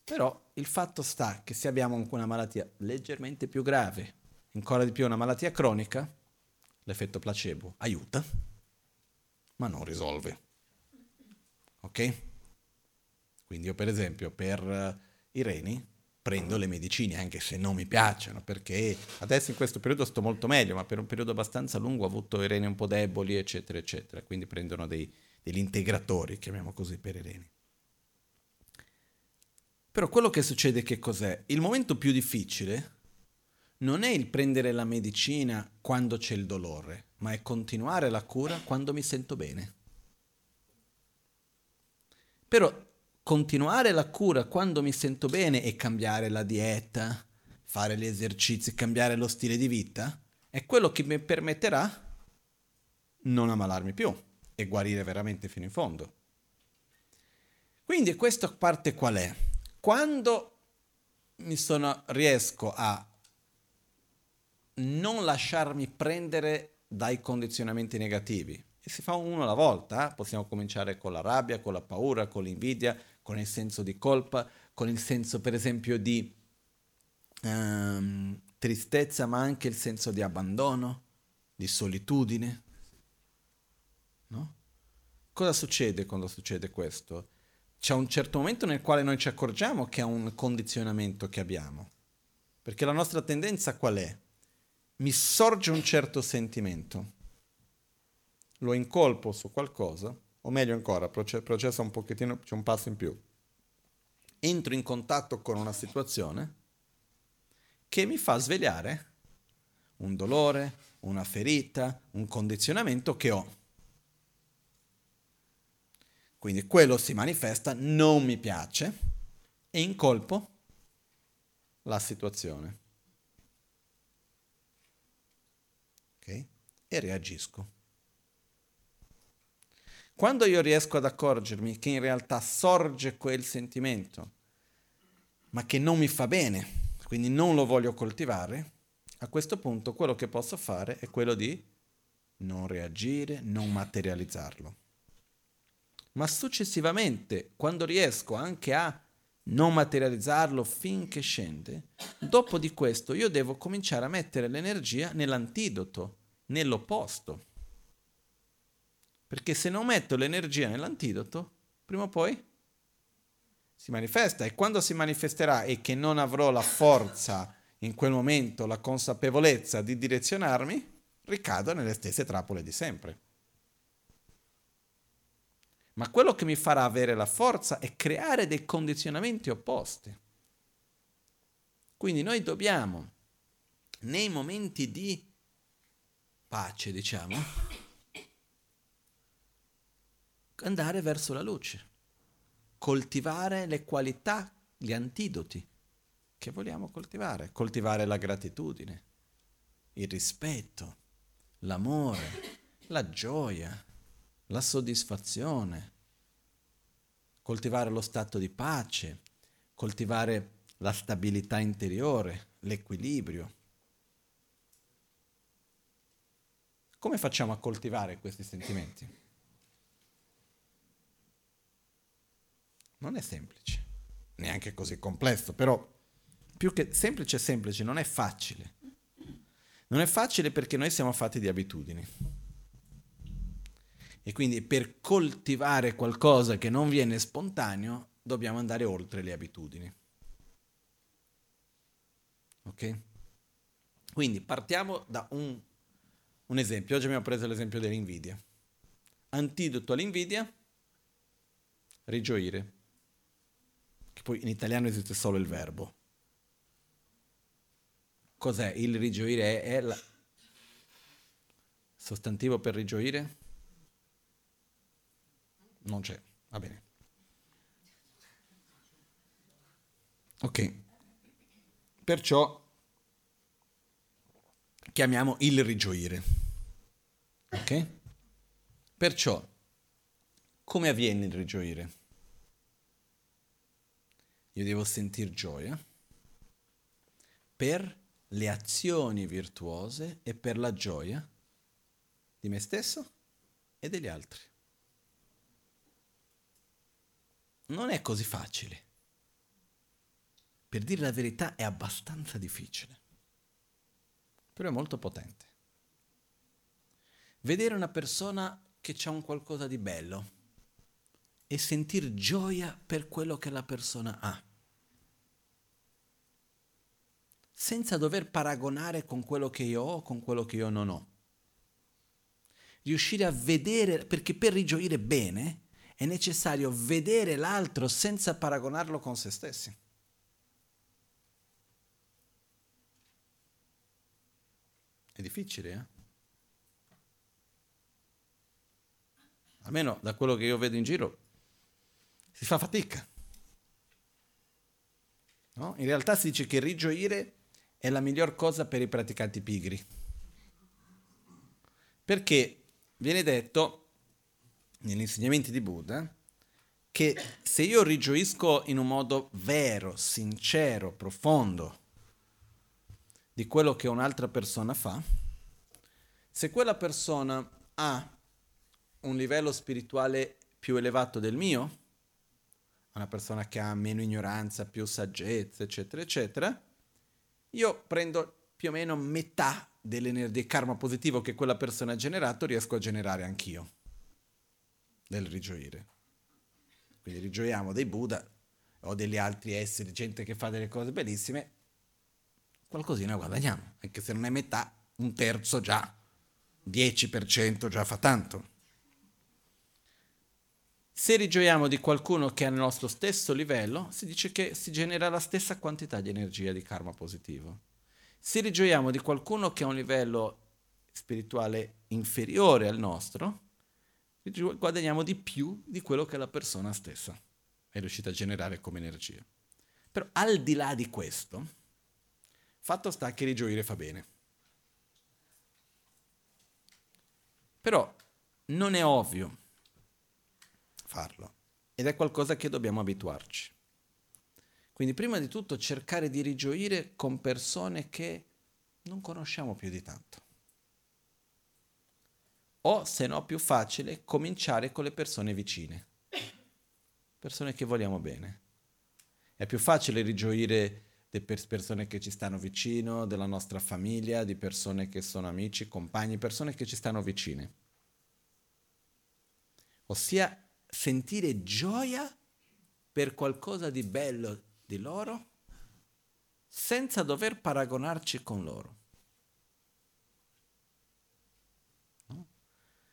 Però il fatto sta che se abbiamo una malattia leggermente più grave, ancora di più una malattia cronica, l'effetto placebo aiuta, ma non risolve. Ok? Quindi io per esempio per uh, i reni prendo le medicine anche se non mi piacciono, perché adesso in questo periodo sto molto meglio, ma per un periodo abbastanza lungo ho avuto i reni un po' deboli, eccetera, eccetera, quindi prendono dei, degli integratori, chiamiamo così, per i reni. Però quello che succede che cos'è? Il momento più difficile non è il prendere la medicina quando c'è il dolore, ma è continuare la cura quando mi sento bene. Però continuare la cura quando mi sento bene e cambiare la dieta, fare gli esercizi, cambiare lo stile di vita, è quello che mi permetterà non ammalarmi più e guarire veramente fino in fondo. Quindi questa parte qual è? Quando mi sono, riesco a non lasciarmi prendere dai condizionamenti negativi, e si fa uno alla volta, eh? possiamo cominciare con la rabbia, con la paura, con l'invidia, con il senso di colpa, con il senso per esempio di um, tristezza, ma anche il senso di abbandono, di solitudine. No? Cosa succede quando succede questo? C'è un certo momento nel quale noi ci accorgiamo che è un condizionamento che abbiamo. Perché la nostra tendenza qual è? Mi sorge un certo sentimento, lo incolpo su qualcosa, o meglio ancora, processa un pochettino, c'è un passo in più. Entro in contatto con una situazione che mi fa svegliare un dolore, una ferita, un condizionamento che ho. Quindi quello si manifesta, non mi piace e incolpo la situazione. Ok? E reagisco. Quando io riesco ad accorgermi che in realtà sorge quel sentimento, ma che non mi fa bene, quindi non lo voglio coltivare, a questo punto quello che posso fare è quello di non reagire, non materializzarlo. Ma successivamente, quando riesco anche a non materializzarlo finché scende, dopo di questo io devo cominciare a mettere l'energia nell'antidoto, nell'opposto. Perché se non metto l'energia nell'antidoto, prima o poi si manifesta e quando si manifesterà e che non avrò la forza in quel momento, la consapevolezza di direzionarmi, ricado nelle stesse trappole di sempre. Ma quello che mi farà avere la forza è creare dei condizionamenti opposti. Quindi noi dobbiamo, nei momenti di pace, diciamo, andare verso la luce, coltivare le qualità, gli antidoti che vogliamo coltivare, coltivare la gratitudine, il rispetto, l'amore, la gioia, la soddisfazione, coltivare lo stato di pace, coltivare la stabilità interiore, l'equilibrio. Come facciamo a coltivare questi sentimenti? Non è semplice, neanche così complesso, però più che semplice semplice, non è facile. Non è facile perché noi siamo fatti di abitudini. E quindi per coltivare qualcosa che non viene spontaneo, dobbiamo andare oltre le abitudini. Ok? Quindi partiamo da un, un esempio. Oggi abbiamo preso l'esempio dell'invidia. Antidoto all'invidia, rigioire poi in italiano esiste solo il verbo. Cos'è? Il rigioire è, è la... sostantivo per rigioire? Non c'è, va bene. Ok, perciò chiamiamo il rigioire. Ok? Perciò, come avviene il rigioire? Io devo sentire gioia per le azioni virtuose e per la gioia di me stesso e degli altri. Non è così facile. Per dire la verità è abbastanza difficile, però è molto potente. Vedere una persona che ha un qualcosa di bello, e sentir gioia per quello che la persona ha. senza dover paragonare con quello che io ho, con quello che io non ho. Riuscire a vedere, perché per rigioire bene è necessario vedere l'altro senza paragonarlo con se stessi. È difficile, eh? Almeno da quello che io vedo in giro, si fa fatica. No? In realtà si dice che rigioire è la miglior cosa per i praticanti pigri. Perché viene detto negli insegnamenti di Buddha che se io rigioisco in un modo vero, sincero, profondo, di quello che un'altra persona fa, se quella persona ha un livello spirituale più elevato del mio, una persona che ha meno ignoranza, più saggezza, eccetera, eccetera, io prendo più o meno metà del karma positivo che quella persona ha generato, riesco a generare anch'io, del rigioire. Quindi rigioiamo dei Buddha o degli altri esseri, gente che fa delle cose bellissime, qualcosina guadagniamo, anche se non è metà, un terzo già, 10% già fa tanto. Se rigioiamo di qualcuno che è al nostro stesso livello, si dice che si genera la stessa quantità di energia di karma positivo. Se rigioiamo di qualcuno che ha un livello spirituale inferiore al nostro, guadagniamo di più di quello che la persona stessa è riuscita a generare come energia. Però al di là di questo, Fatto sta che rigioire fa bene. Però non è ovvio farlo ed è qualcosa che dobbiamo abituarci. Quindi prima di tutto cercare di rigioire con persone che non conosciamo più di tanto. O se no più facile cominciare con le persone vicine, persone che vogliamo bene. È più facile rigioire di persone che ci stanno vicino, della nostra famiglia, di persone che sono amici, compagni, persone che ci stanno vicine. Ossia sentire gioia per qualcosa di bello di loro senza dover paragonarci con loro. No?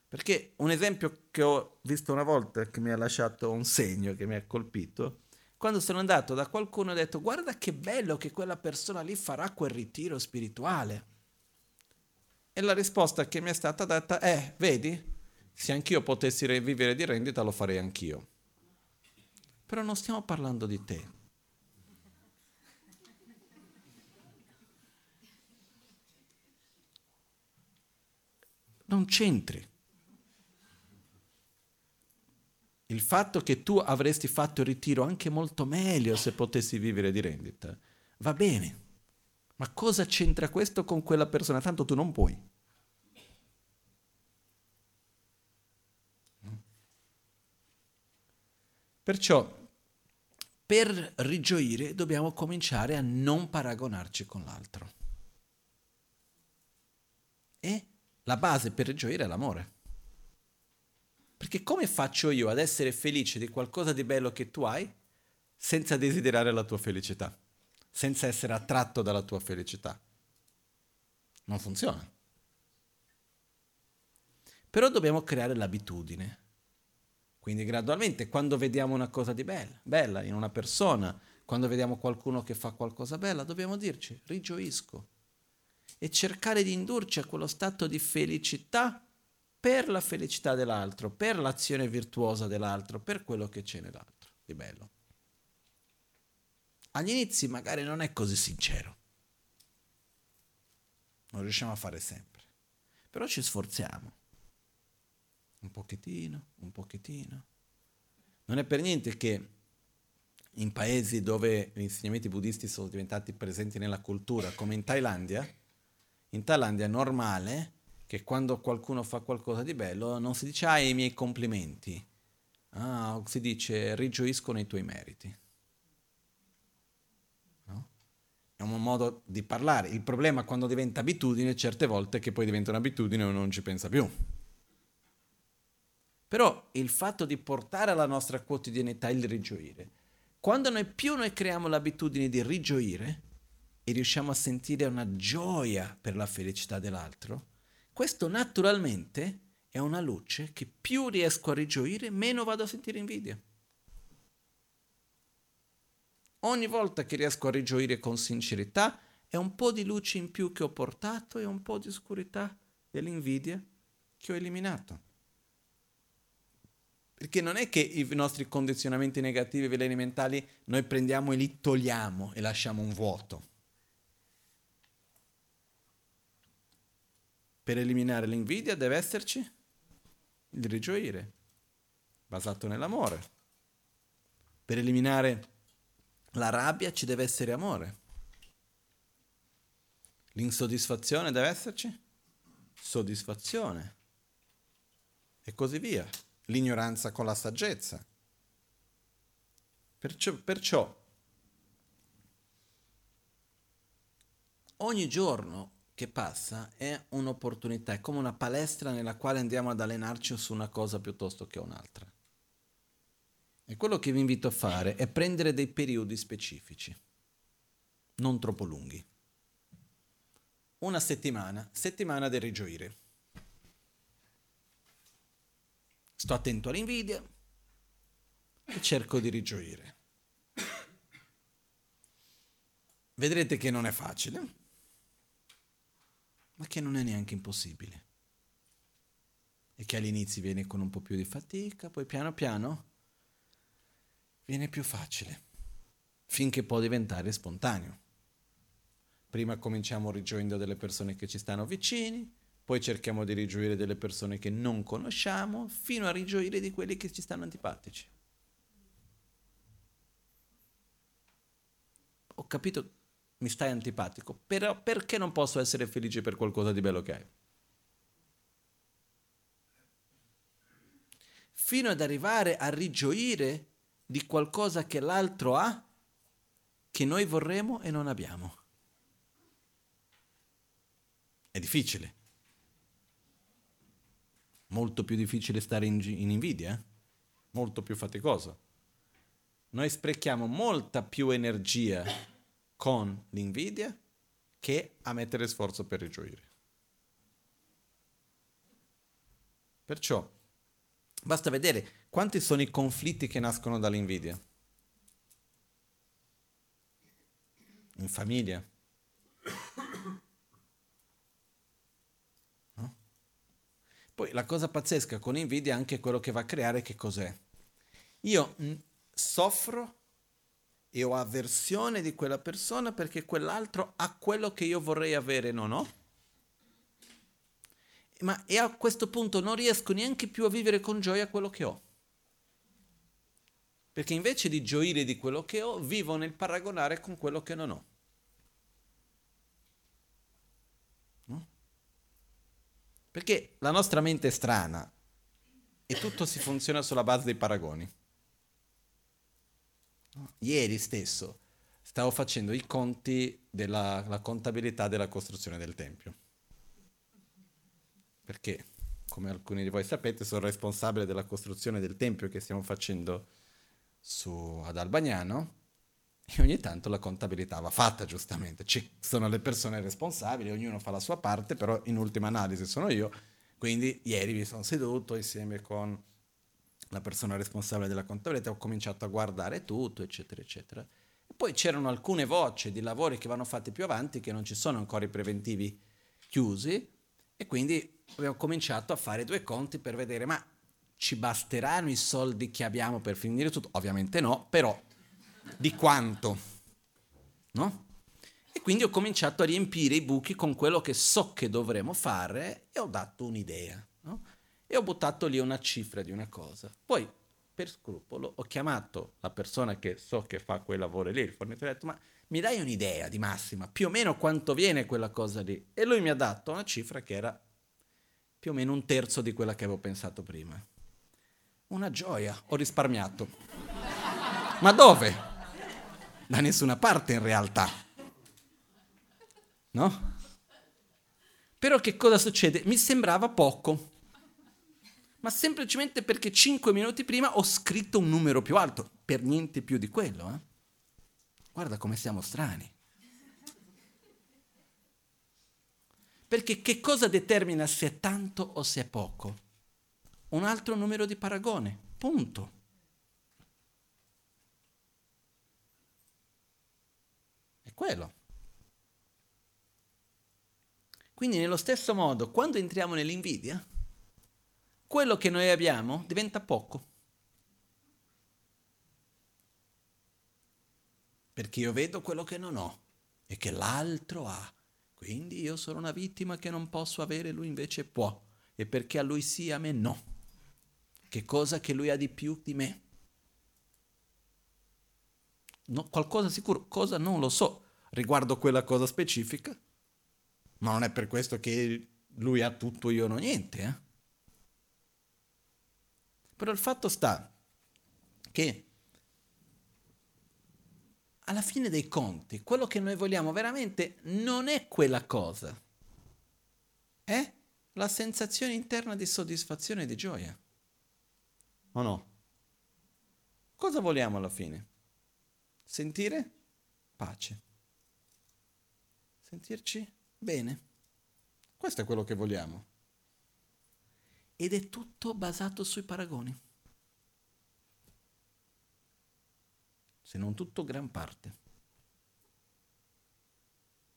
Perché un esempio che ho visto una volta che mi ha lasciato un segno, che mi ha colpito, quando sono andato da qualcuno ho detto guarda che bello che quella persona lì farà quel ritiro spirituale. E la risposta che mi è stata data è, vedi, se anch'io potessi vivere di rendita lo farei anch'io. Però non stiamo parlando di te. Non c'entri. il fatto che tu avresti fatto il ritiro anche molto meglio se potessi vivere di rendita, va bene. Ma cosa c'entra questo con quella persona? Tanto tu non puoi. Perciò, per rigioire dobbiamo cominciare a non paragonarci con l'altro. E la base per rigioire è l'amore. Perché come faccio io ad essere felice di qualcosa di bello che tu hai senza desiderare la tua felicità, senza essere attratto dalla tua felicità? Non funziona. Però dobbiamo creare l'abitudine. Quindi gradualmente, quando vediamo una cosa di bella, bella in una persona, quando vediamo qualcuno che fa qualcosa bella, dobbiamo dirci rigioisco. E cercare di indurci a quello stato di felicità per la felicità dell'altro, per l'azione virtuosa dell'altro, per quello che c'è nell'altro di bello. Agli inizi magari non è così sincero, non riusciamo a fare sempre, però ci sforziamo, un pochettino, un pochettino. Non è per niente che in paesi dove gli insegnamenti buddisti sono diventati presenti nella cultura, come in Thailandia, in Thailandia è normale che quando qualcuno fa qualcosa di bello non si dice ah i miei complimenti, ah, si dice rigioisco nei tuoi meriti. No? È un modo di parlare. Il problema quando diventa abitudine certe volte è che poi diventa un'abitudine e non ci pensa più. Però il fatto di portare alla nostra quotidianità il rigioire, quando noi più noi creiamo l'abitudine di rigioire, e riusciamo a sentire una gioia per la felicità dell'altro, questo naturalmente è una luce che più riesco a rigioire, meno vado a sentire invidia. Ogni volta che riesco a rigioire con sincerità, è un po' di luce in più che ho portato e un po' di oscurità dell'invidia che ho eliminato. Perché non è che i nostri condizionamenti negativi, i veleni mentali, noi prendiamo e li togliamo e lasciamo un vuoto. Per eliminare l'invidia deve esserci il rigioire, basato nell'amore. Per eliminare la rabbia ci deve essere amore. L'insoddisfazione deve esserci soddisfazione. E così via. L'ignoranza con la saggezza. Perciò, perciò ogni giorno che passa è un'opportunità, è come una palestra nella quale andiamo ad allenarci su una cosa piuttosto che un'altra. E quello che vi invito a fare è prendere dei periodi specifici, non troppo lunghi. Una settimana, settimana del rigioire. Sto attento all'invidia e cerco di rigioire. Vedrete che non è facile ma che non è neanche impossibile. E che all'inizio viene con un po' più di fatica, poi piano piano viene più facile, finché può diventare spontaneo. Prima cominciamo rigioendo delle persone che ci stanno vicini, poi cerchiamo di rigioire delle persone che non conosciamo, fino a rigioire di quelli che ci stanno antipatici. Ho capito mi stai antipatico, però perché non posso essere felice per qualcosa di bello che hai? Fino ad arrivare a rigioire di qualcosa che l'altro ha, che noi vorremmo e non abbiamo. È difficile. Molto più difficile stare in, in invidia, eh? molto più faticoso. Noi sprechiamo molta più energia con l'invidia che a mettere sforzo per rigioire. Perciò basta vedere quanti sono i conflitti che nascono dall'invidia. In famiglia. Poi la cosa pazzesca con l'invidia è anche quello che va a creare che cos'è. Io mh, soffro e ho avversione di quella persona perché quell'altro ha quello che io vorrei avere e non ho. Ma e a questo punto non riesco neanche più a vivere con gioia quello che ho. Perché invece di gioire di quello che ho, vivo nel paragonare con quello che non ho. No? Perché la nostra mente è strana e tutto si funziona sulla base dei paragoni. Ieri stesso stavo facendo i conti della contabilità della costruzione del Tempio. Perché, come alcuni di voi sapete, sono responsabile della costruzione del Tempio che stiamo facendo su, ad Albagnano e ogni tanto la contabilità va fatta giustamente. Ci sono le persone responsabili, ognuno fa la sua parte, però in ultima analisi sono io. Quindi ieri mi sono seduto insieme con la persona responsabile della contabilità, ho cominciato a guardare tutto, eccetera, eccetera. E poi c'erano alcune voci di lavori che vanno fatti più avanti, che non ci sono ancora i preventivi chiusi, e quindi abbiamo cominciato a fare due conti per vedere, ma ci basteranno i soldi che abbiamo per finire tutto? Ovviamente no, però di quanto? No? E quindi ho cominciato a riempire i buchi con quello che so che dovremo fare e ho dato un'idea. No? e ho buttato lì una cifra di una cosa. Poi, per scrupolo, ho chiamato la persona che so che fa quei lavori lì, il fornitore, ho detto, ma mi dai un'idea di massima, più o meno quanto viene quella cosa lì? E lui mi ha dato una cifra che era più o meno un terzo di quella che avevo pensato prima. Una gioia, ho risparmiato. Ma dove? Da nessuna parte in realtà. No? Però che cosa succede? Mi sembrava poco ma semplicemente perché 5 minuti prima ho scritto un numero più alto, per niente più di quello. Eh? Guarda come siamo strani. Perché che cosa determina se è tanto o se è poco? Un altro numero di paragone, punto. Quello. Quindi nello stesso modo, quando entriamo nell'invidia, quello che noi abbiamo diventa poco. Perché io vedo quello che non ho e che l'altro ha. Quindi io sono una vittima che non posso avere, lui invece può. E perché a lui sì, a me no. Che cosa che lui ha di più di me? No, qualcosa sicuro, cosa non lo so riguardo quella cosa specifica, ma non è per questo che lui ha tutto, io non ho niente. Eh? Però il fatto sta che alla fine dei conti, quello che noi vogliamo veramente non è quella cosa, è la sensazione interna di soddisfazione e di gioia. O no? Cosa vogliamo alla fine? Sentire pace. Sentirci Bene, questo è quello che vogliamo. Ed è tutto basato sui paragoni. Se non tutto, gran parte.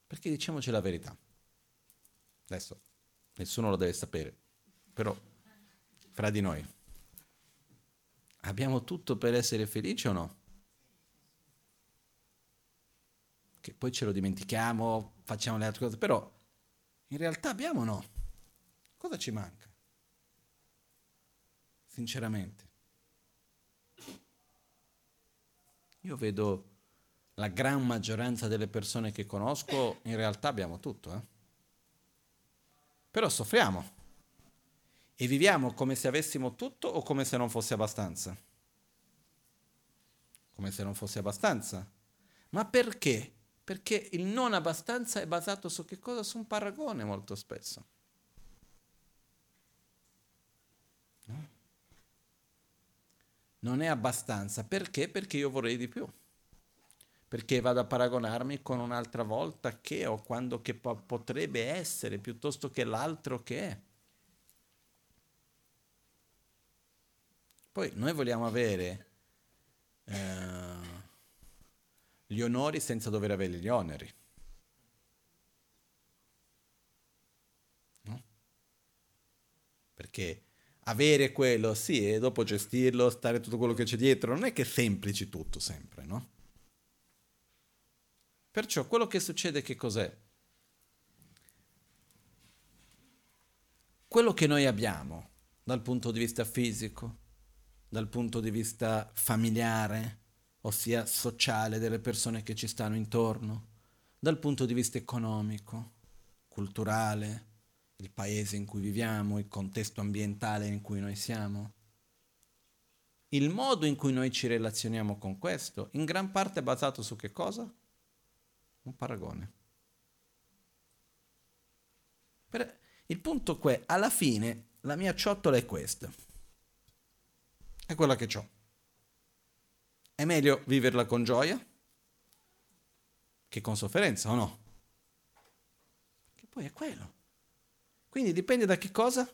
Perché diciamoci la verità. Adesso, nessuno lo deve sapere, però fra di noi, abbiamo tutto per essere felici o no? Che poi ce lo dimentichiamo, facciamo le altre cose, però in realtà abbiamo o no? Cosa ci manca? Sinceramente. Io vedo la gran maggioranza delle persone che conosco, in realtà abbiamo tutto, eh? Però soffriamo e viviamo come se avessimo tutto o come se non fosse abbastanza? Come se non fosse abbastanza. Ma perché? Perché il non abbastanza è basato su che cosa? Su un paragone molto spesso. No? Non è abbastanza. Perché? Perché io vorrei di più. Perché vado a paragonarmi con un'altra volta che o quando che po- potrebbe essere piuttosto che l'altro che è. Poi noi vogliamo avere eh, gli onori senza dover avere gli oneri. No? Perché avere quello, sì, e dopo gestirlo, stare tutto quello che c'è dietro, non è che è semplice tutto sempre, no? Perciò quello che succede che cos'è? Quello che noi abbiamo dal punto di vista fisico, dal punto di vista familiare, ossia sociale delle persone che ci stanno intorno, dal punto di vista economico, culturale, il paese in cui viviamo, il contesto ambientale in cui noi siamo. Il modo in cui noi ci relazioniamo con questo, in gran parte è basato su che cosa? Un paragone. Per il punto è, alla fine, la mia ciotola è questa. È quella che ho. È meglio viverla con gioia che con sofferenza, o no? Che poi è quello. Quindi dipende da che cosa?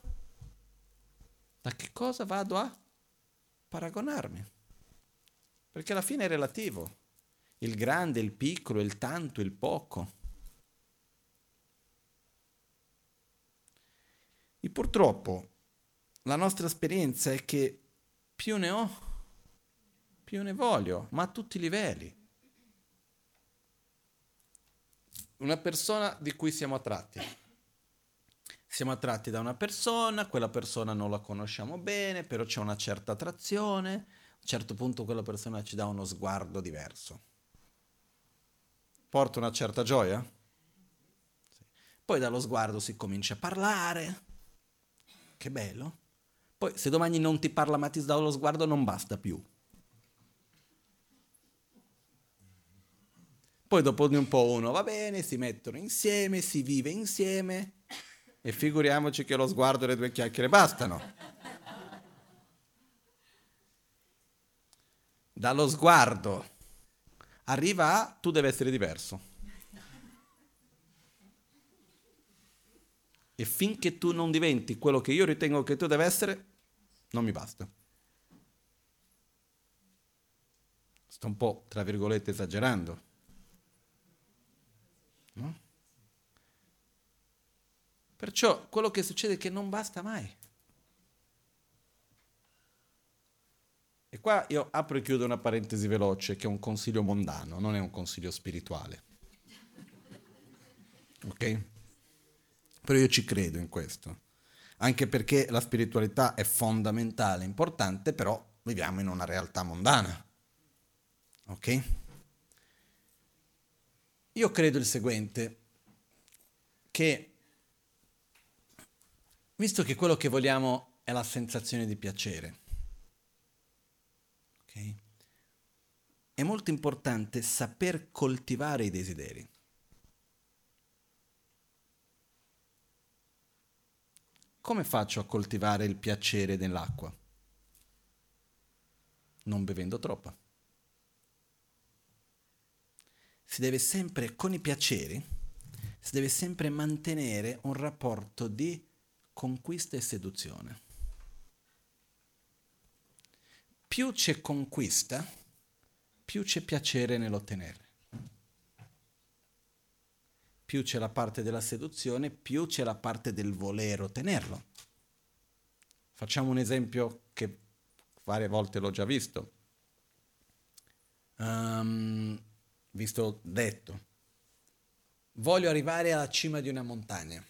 Da che cosa vado a paragonarmi. Perché alla fine è relativo. Il grande, il piccolo, il tanto, il poco. E purtroppo la nostra esperienza è che più ne ho, più ne voglio, ma a tutti i livelli. Una persona di cui siamo attratti. Siamo attratti da una persona, quella persona non la conosciamo bene, però c'è una certa attrazione, a un certo punto quella persona ci dà uno sguardo diverso. Porta una certa gioia? Sì. Poi dallo sguardo si comincia a parlare. Che bello. Poi se domani non ti parla ma ti dà lo sguardo non basta più. Poi dopo un po' uno va bene, si mettono insieme, si vive insieme e figuriamoci che lo sguardo e le due chiacchiere bastano. Dallo sguardo arriva a tu devi essere diverso. E finché tu non diventi quello che io ritengo che tu deve essere, non mi basta. Sto un po', tra virgolette, esagerando. No? Perciò quello che succede è che non basta mai. E qua io apro e chiudo una parentesi veloce, che è un consiglio mondano, non è un consiglio spirituale. Ok? Però io ci credo in questo. Anche perché la spiritualità è fondamentale, importante, però viviamo in una realtà mondana. Ok? Io credo il seguente, che visto che quello che vogliamo è la sensazione di piacere, Okay? È molto importante saper coltivare i desideri. Come faccio a coltivare il piacere nell'acqua? Non bevendo troppa. Si deve sempre, con i piaceri, si deve sempre mantenere un rapporto di conquista e seduzione più c'è conquista, più c'è piacere nell'ottenerle. Più c'è la parte della seduzione, più c'è la parte del voler ottenerlo. Facciamo un esempio che varie volte l'ho già visto. Um, visto detto. Voglio arrivare alla cima di una montagna.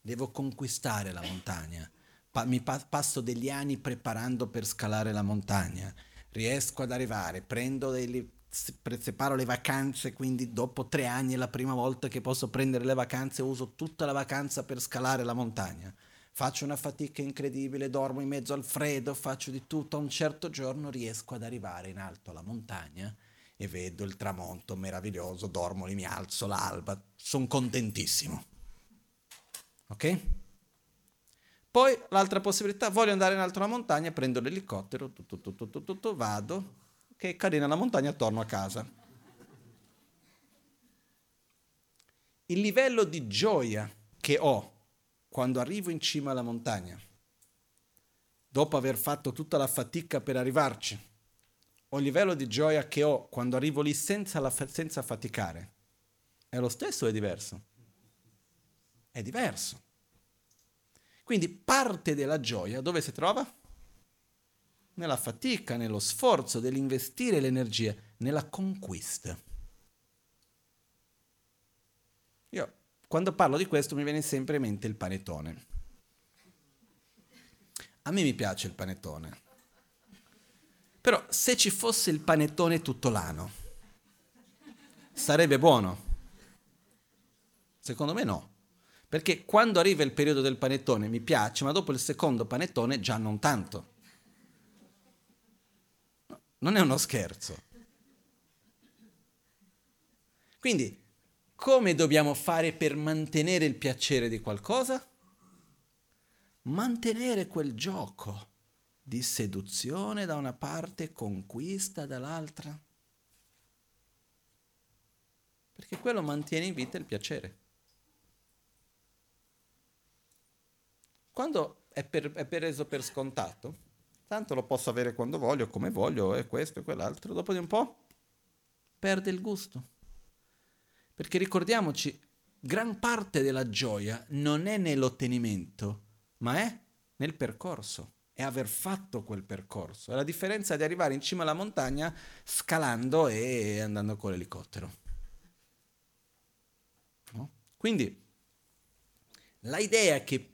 Devo conquistare la montagna pa- mi pa- passo degli anni preparando per scalare la montagna, riesco ad arrivare, prendo dei, separo le vacanze, quindi dopo tre anni è la prima volta che posso prendere le vacanze, uso tutta la vacanza per scalare la montagna. Faccio una fatica incredibile, dormo in mezzo al freddo, faccio di tutto, a un certo giorno riesco ad arrivare in alto alla montagna e vedo il tramonto meraviglioso, dormo lì, mi alzo l'alba, sono contentissimo. Ok? Poi l'altra possibilità, voglio andare in alto una montagna, prendo l'elicottero, tutto, tutto, tutto, tutto, vado, che carina la montagna, torno a casa. Il livello di gioia che ho quando arrivo in cima alla montagna, dopo aver fatto tutta la fatica per arrivarci, o il livello di gioia che ho quando arrivo lì senza, la, senza faticare, è lo stesso o è diverso? È diverso. Quindi parte della gioia dove si trova? Nella fatica, nello sforzo dell'investire l'energia, nella conquista. Io quando parlo di questo mi viene sempre in mente il panettone. A me mi piace il panettone. Però se ci fosse il panettone tutto l'anno, sarebbe buono? Secondo me no. Perché quando arriva il periodo del panettone mi piace, ma dopo il secondo panettone già non tanto. Non è uno scherzo. Quindi, come dobbiamo fare per mantenere il piacere di qualcosa? Mantenere quel gioco di seduzione da una parte, conquista dall'altra. Perché quello mantiene in vita il piacere. Quando è, per, è preso per scontato, tanto lo posso avere quando voglio, come voglio, e questo e quell'altro, dopo di un po' perde il gusto. Perché ricordiamoci, gran parte della gioia non è nell'ottenimento, ma è nel percorso, è aver fatto quel percorso. È la differenza di arrivare in cima alla montagna scalando e andando con l'elicottero. No? Quindi l'idea che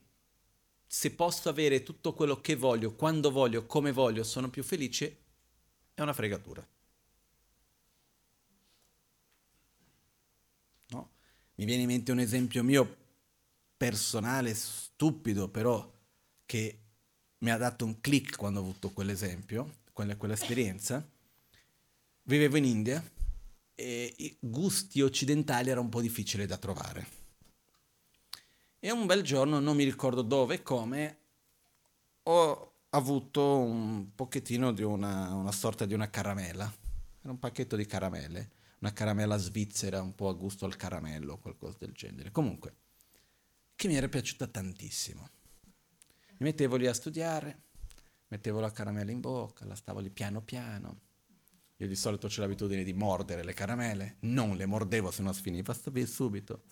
se posso avere tutto quello che voglio, quando voglio, come voglio, sono più felice, è una fregatura. No? Mi viene in mente un esempio mio personale, stupido, però che mi ha dato un click quando ho avuto quell'esempio, quella, quell'esperienza. Vivevo in India e i gusti occidentali era un po' difficile da trovare e un bel giorno, non mi ricordo dove e come, ho avuto un pochettino di una, una sorta di una caramella. Era un pacchetto di caramelle, una caramella svizzera un po' a gusto al caramello, qualcosa del genere. Comunque, che mi era piaciuta tantissimo. Mi mettevo lì a studiare, mettevo la caramella in bocca, la stavo lì piano piano. Io di solito ho l'abitudine di mordere le caramelle, non le mordevo se no sfiniva subito.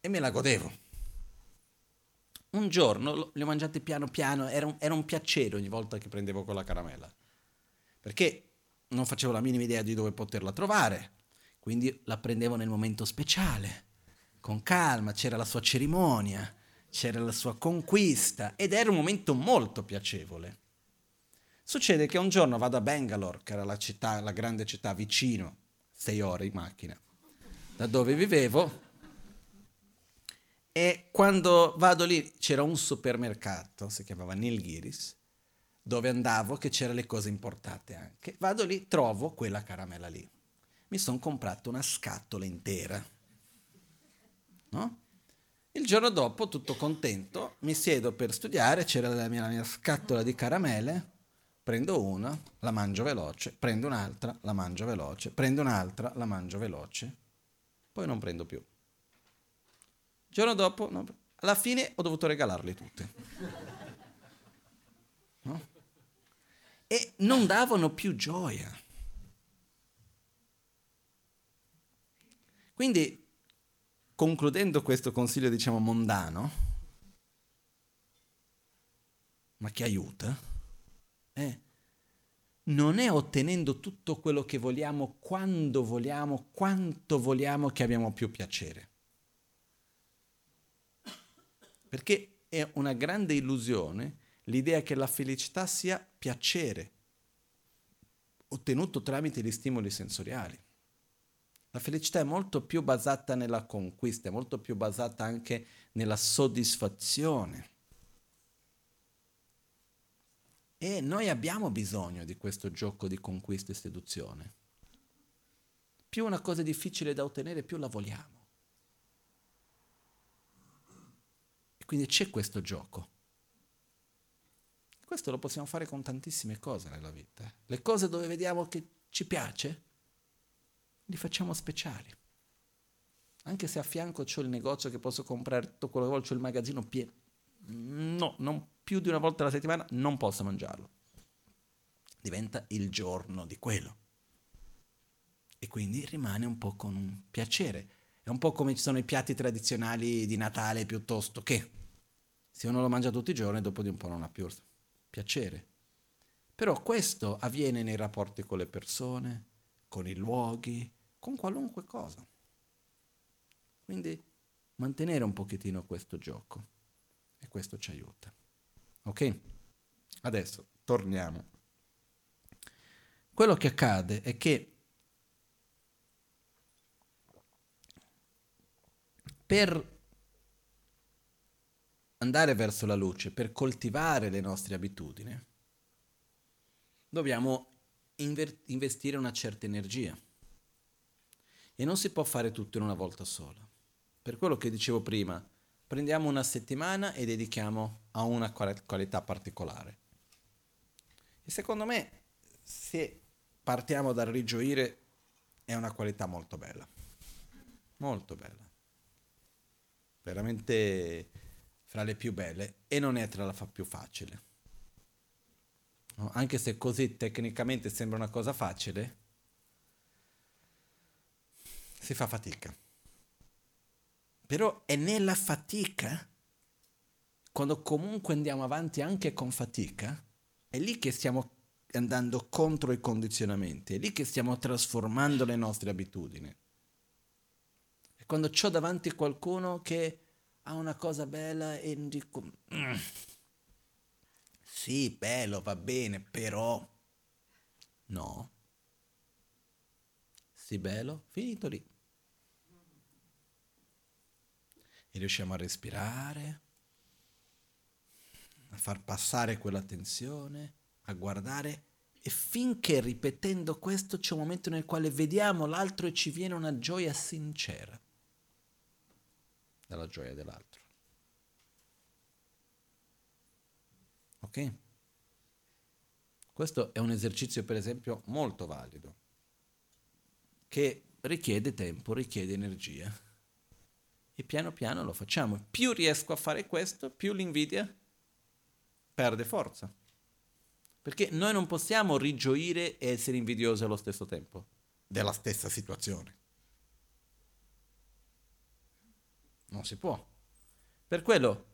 E me la godevo. Un giorno le ho mangiate piano piano, era un, era un piacere ogni volta che prendevo quella caramella. Perché non facevo la minima idea di dove poterla trovare, quindi la prendevo nel momento speciale con calma, c'era la sua cerimonia, c'era la sua conquista ed era un momento molto piacevole. Succede che un giorno vado a Bangalore, che era la città, la grande città vicino, sei ore in macchina, da dove vivevo, e quando vado lì c'era un supermercato, si chiamava Nilgiris, dove andavo che c'erano le cose importate anche. Vado lì, trovo quella caramella lì. Mi sono comprato una scatola intera no? Il giorno dopo, tutto contento, mi siedo per studiare, c'era la mia, la mia scatola di caramelle, prendo una, la mangio veloce, prendo un'altra, la mangio veloce, prendo un'altra, la mangio veloce, poi non prendo più. Il giorno dopo, no, alla fine ho dovuto regalarle tutte. No? E non davano più gioia. Quindi concludendo questo consiglio, diciamo, mondano, ma che aiuta, eh, non è ottenendo tutto quello che vogliamo, quando vogliamo, quanto vogliamo che abbiamo più piacere. Perché è una grande illusione l'idea che la felicità sia piacere, ottenuto tramite gli stimoli sensoriali. La felicità è molto più basata nella conquista, è molto più basata anche nella soddisfazione. E noi abbiamo bisogno di questo gioco di conquista e seduzione. Più una cosa è difficile da ottenere, più la vogliamo. E quindi c'è questo gioco. Questo lo possiamo fare con tantissime cose nella vita. Le cose dove vediamo che ci piace, li facciamo speciali. Anche se a fianco c'ho il negozio che posso comprare tutto quello che voglio, c'ho il magazzino pieno. No, non più di una volta alla settimana non posso mangiarlo. Diventa il giorno di quello. E quindi rimane un po' con un piacere. È un po' come ci sono i piatti tradizionali di Natale piuttosto che se uno lo mangia tutti i giorni, dopo di un po' non ha più piacere. Però questo avviene nei rapporti con le persone, con i luoghi, con qualunque cosa. Quindi mantenere un pochettino questo gioco e questo ci aiuta. Ok? Adesso torniamo. Quello che accade è che per andare verso la luce, per coltivare le nostre abitudini, dobbiamo inver- investire una certa energia. E non si può fare tutto in una volta sola. Per quello che dicevo prima, prendiamo una settimana e dedichiamo a una qualità particolare. E secondo me, se partiamo dal rigioire, è una qualità molto bella. Molto bella. Veramente fra le più belle e non è tra la più facile. No? Anche se così tecnicamente sembra una cosa facile, si fa fatica. Però è nella fatica, quando comunque andiamo avanti anche con fatica, è lì che stiamo andando contro i condizionamenti, è lì che stiamo trasformando le nostre abitudini. E quando ho davanti qualcuno che ha una cosa bella e dico, mm, sì, bello, va bene, però no. Sì, bello, finito lì. E riusciamo a respirare, a far passare quella tensione, a guardare e finché ripetendo questo c'è un momento nel quale vediamo l'altro e ci viene una gioia sincera dalla gioia dell'altro. Ok? Questo è un esercizio, per esempio, molto valido, che richiede tempo, richiede energia E piano piano lo facciamo. Più riesco a fare questo, più l'invidia perde forza. Perché noi non possiamo rigioire e essere invidiosi allo stesso tempo della stessa situazione. Non si può. Per quello,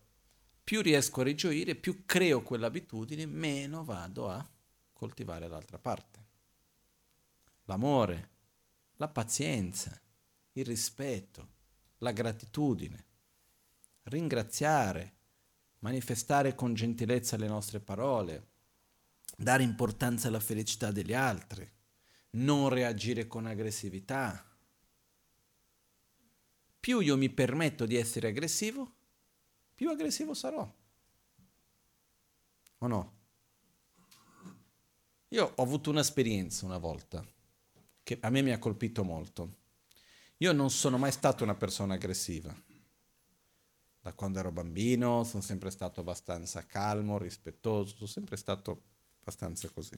più riesco a rigioire, più creo quell'abitudine, meno vado a coltivare l'altra parte. L'amore, la pazienza, il rispetto, la gratitudine, ringraziare, manifestare con gentilezza le nostre parole, dare importanza alla felicità degli altri, non reagire con aggressività. Più io mi permetto di essere aggressivo, più aggressivo sarò. O no? Io ho avuto un'esperienza una volta che a me mi ha colpito molto. Io non sono mai stato una persona aggressiva. Da quando ero bambino sono sempre stato abbastanza calmo, rispettoso, sono sempre stato abbastanza così.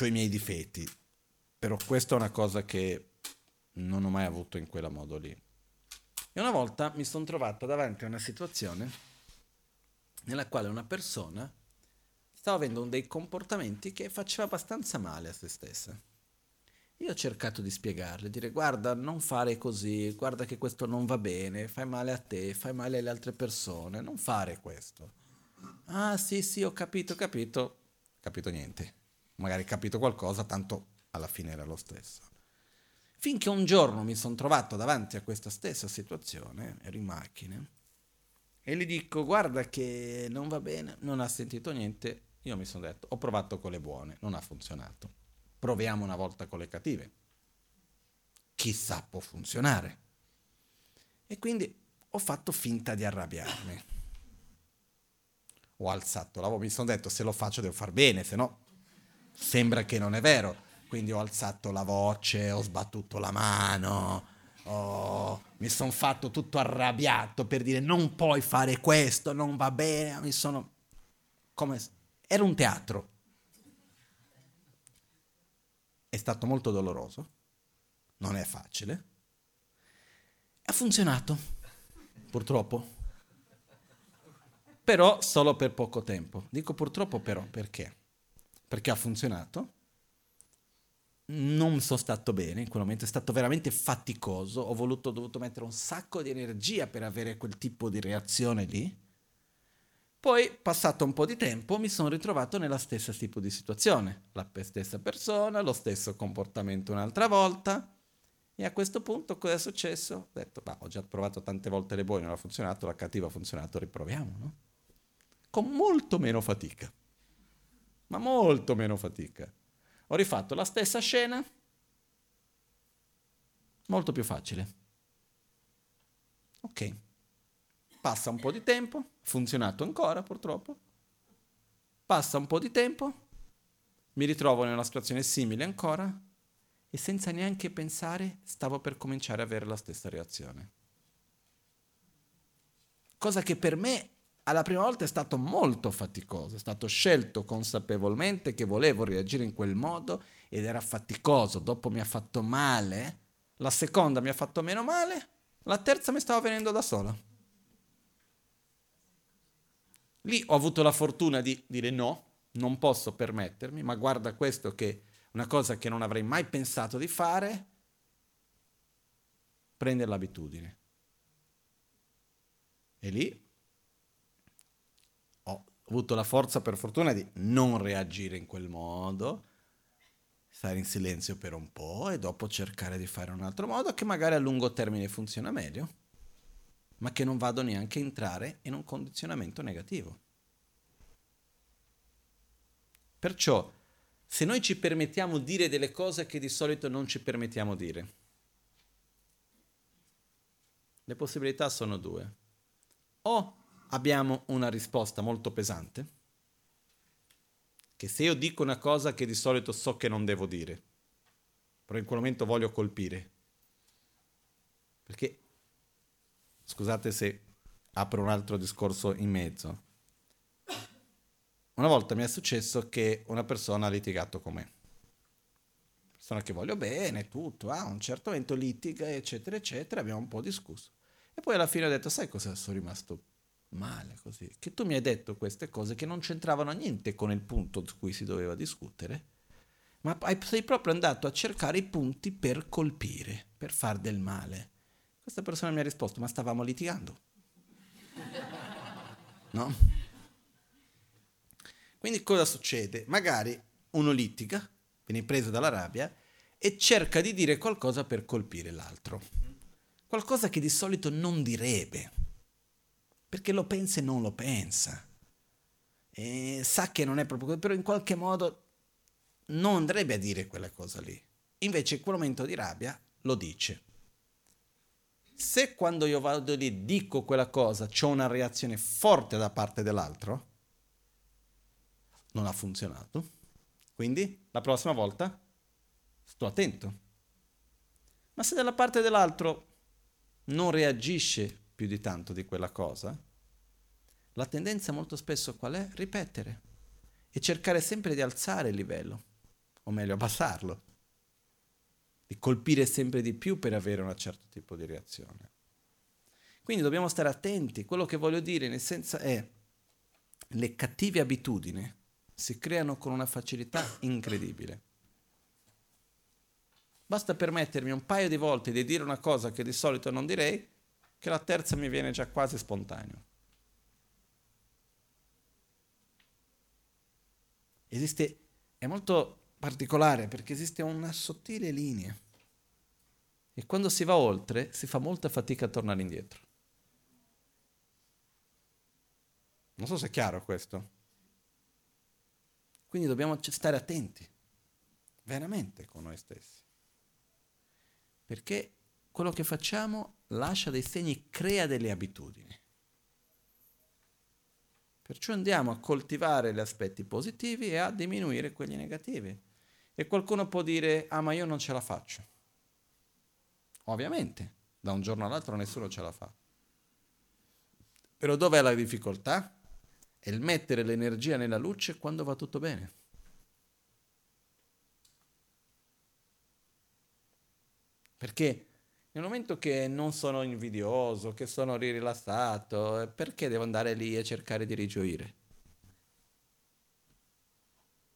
Ho i miei difetti, però questa è una cosa che non ho mai avuto in quella modo lì. E una volta mi sono trovato davanti a una situazione nella quale una persona stava avendo dei comportamenti che faceva abbastanza male a se stessa. Io ho cercato di spiegarle, dire guarda, non fare così, guarda che questo non va bene, fai male a te, fai male alle altre persone, non fare questo. Ah sì, sì, ho capito, capito, capito niente. Magari capito qualcosa, tanto alla fine era lo stesso. Finché un giorno mi sono trovato davanti a questa stessa situazione, ero in macchina, e gli dico guarda che non va bene, non ha sentito niente, io mi sono detto ho provato con le buone, non ha funzionato, proviamo una volta con le cattive, chissà può funzionare. E quindi ho fatto finta di arrabbiarmi. Ho alzato la voce, mi sono detto se lo faccio devo far bene, se no sembra che non è vero quindi ho alzato la voce, ho sbattuto la mano, ho... mi sono fatto tutto arrabbiato per dire non puoi fare questo, non va bene, mi sono... come... era un teatro. È stato molto doloroso, non è facile. Ha funzionato, purtroppo. Però solo per poco tempo. Dico purtroppo però perché? Perché ha funzionato non sono stato bene in quel momento, è stato veramente faticoso, ho voluto, ho dovuto mettere un sacco di energia per avere quel tipo di reazione lì. Poi, passato un po' di tempo, mi sono ritrovato nella stessa tipo di situazione, la stessa persona, lo stesso comportamento un'altra volta. E a questo punto cosa è successo? Ho detto, bah, ho già provato tante volte le buone, non ha funzionato, la cattiva ha funzionato, riproviamo, no? Con molto meno fatica. Ma molto meno fatica. Ho rifatto la stessa scena, molto più facile. Ok. Passa un po' di tempo, funzionato ancora purtroppo. Passa un po' di tempo, mi ritrovo in una situazione simile ancora e senza neanche pensare stavo per cominciare ad avere la stessa reazione. Cosa che per me alla prima volta è stato molto faticoso, è stato scelto consapevolmente che volevo reagire in quel modo ed era faticoso, dopo mi ha fatto male, la seconda mi ha fatto meno male, la terza mi stava venendo da sola. Lì ho avuto la fortuna di dire no, non posso permettermi, ma guarda questo che una cosa che non avrei mai pensato di fare, prendere l'abitudine. E lì avuto la forza per fortuna di non reagire in quel modo, stare in silenzio per un po' e dopo cercare di fare un altro modo che magari a lungo termine funziona meglio, ma che non vado neanche a entrare in un condizionamento negativo. Perciò, se noi ci permettiamo di dire delle cose che di solito non ci permettiamo dire, le possibilità sono due. O abbiamo una risposta molto pesante, che se io dico una cosa che di solito so che non devo dire, però in quel momento voglio colpire, perché, scusate se apro un altro discorso in mezzo, una volta mi è successo che una persona ha litigato con me. Sono che voglio bene, tutto, a ah, un certo momento litiga, eccetera, eccetera, abbiamo un po' discusso. E poi alla fine ho detto, sai cosa sono rimasto male così? Che tu mi hai detto queste cose che non c'entravano niente con il punto su cui si doveva discutere, ma sei proprio andato a cercare i punti per colpire, per far del male. Questa persona mi ha risposto, ma stavamo litigando. No? Quindi cosa succede? Magari uno litiga, viene preso dalla rabbia e cerca di dire qualcosa per colpire l'altro. Qualcosa che di solito non direbbe, perché lo pensa e non lo pensa. E sa che non è proprio così, però in qualche modo non andrebbe a dire quella cosa lì. Invece in quel momento di rabbia lo dice. Se quando io vado lì dico quella cosa c'è una reazione forte da parte dell'altro, non ha funzionato. Quindi la prossima volta sto attento. Ma se dalla parte dell'altro non reagisce più di tanto di quella cosa, la tendenza molto spesso qual è? Ripetere e cercare sempre di alzare il livello, o meglio abbassarlo, di colpire sempre di più per avere un certo tipo di reazione. Quindi dobbiamo stare attenti, quello che voglio dire in essenza è le cattive abitudini si creano con una facilità incredibile. Basta permettermi un paio di volte di dire una cosa che di solito non direi, che la terza mi viene già quasi spontaneo. Esiste, è molto particolare perché esiste una sottile linea e quando si va oltre si fa molta fatica a tornare indietro. Non so se è chiaro questo. Quindi dobbiamo stare attenti, veramente con noi stessi. Perché quello che facciamo lascia dei segni, crea delle abitudini. Perciò andiamo a coltivare gli aspetti positivi e a diminuire quelli negativi. E qualcuno può dire, ah ma io non ce la faccio. Ovviamente, da un giorno all'altro nessuno ce la fa. Però dov'è la difficoltà? è il mettere l'energia nella luce quando va tutto bene. Perché nel momento che non sono invidioso, che sono rilassato, eh, perché devo andare lì e cercare di rigioire?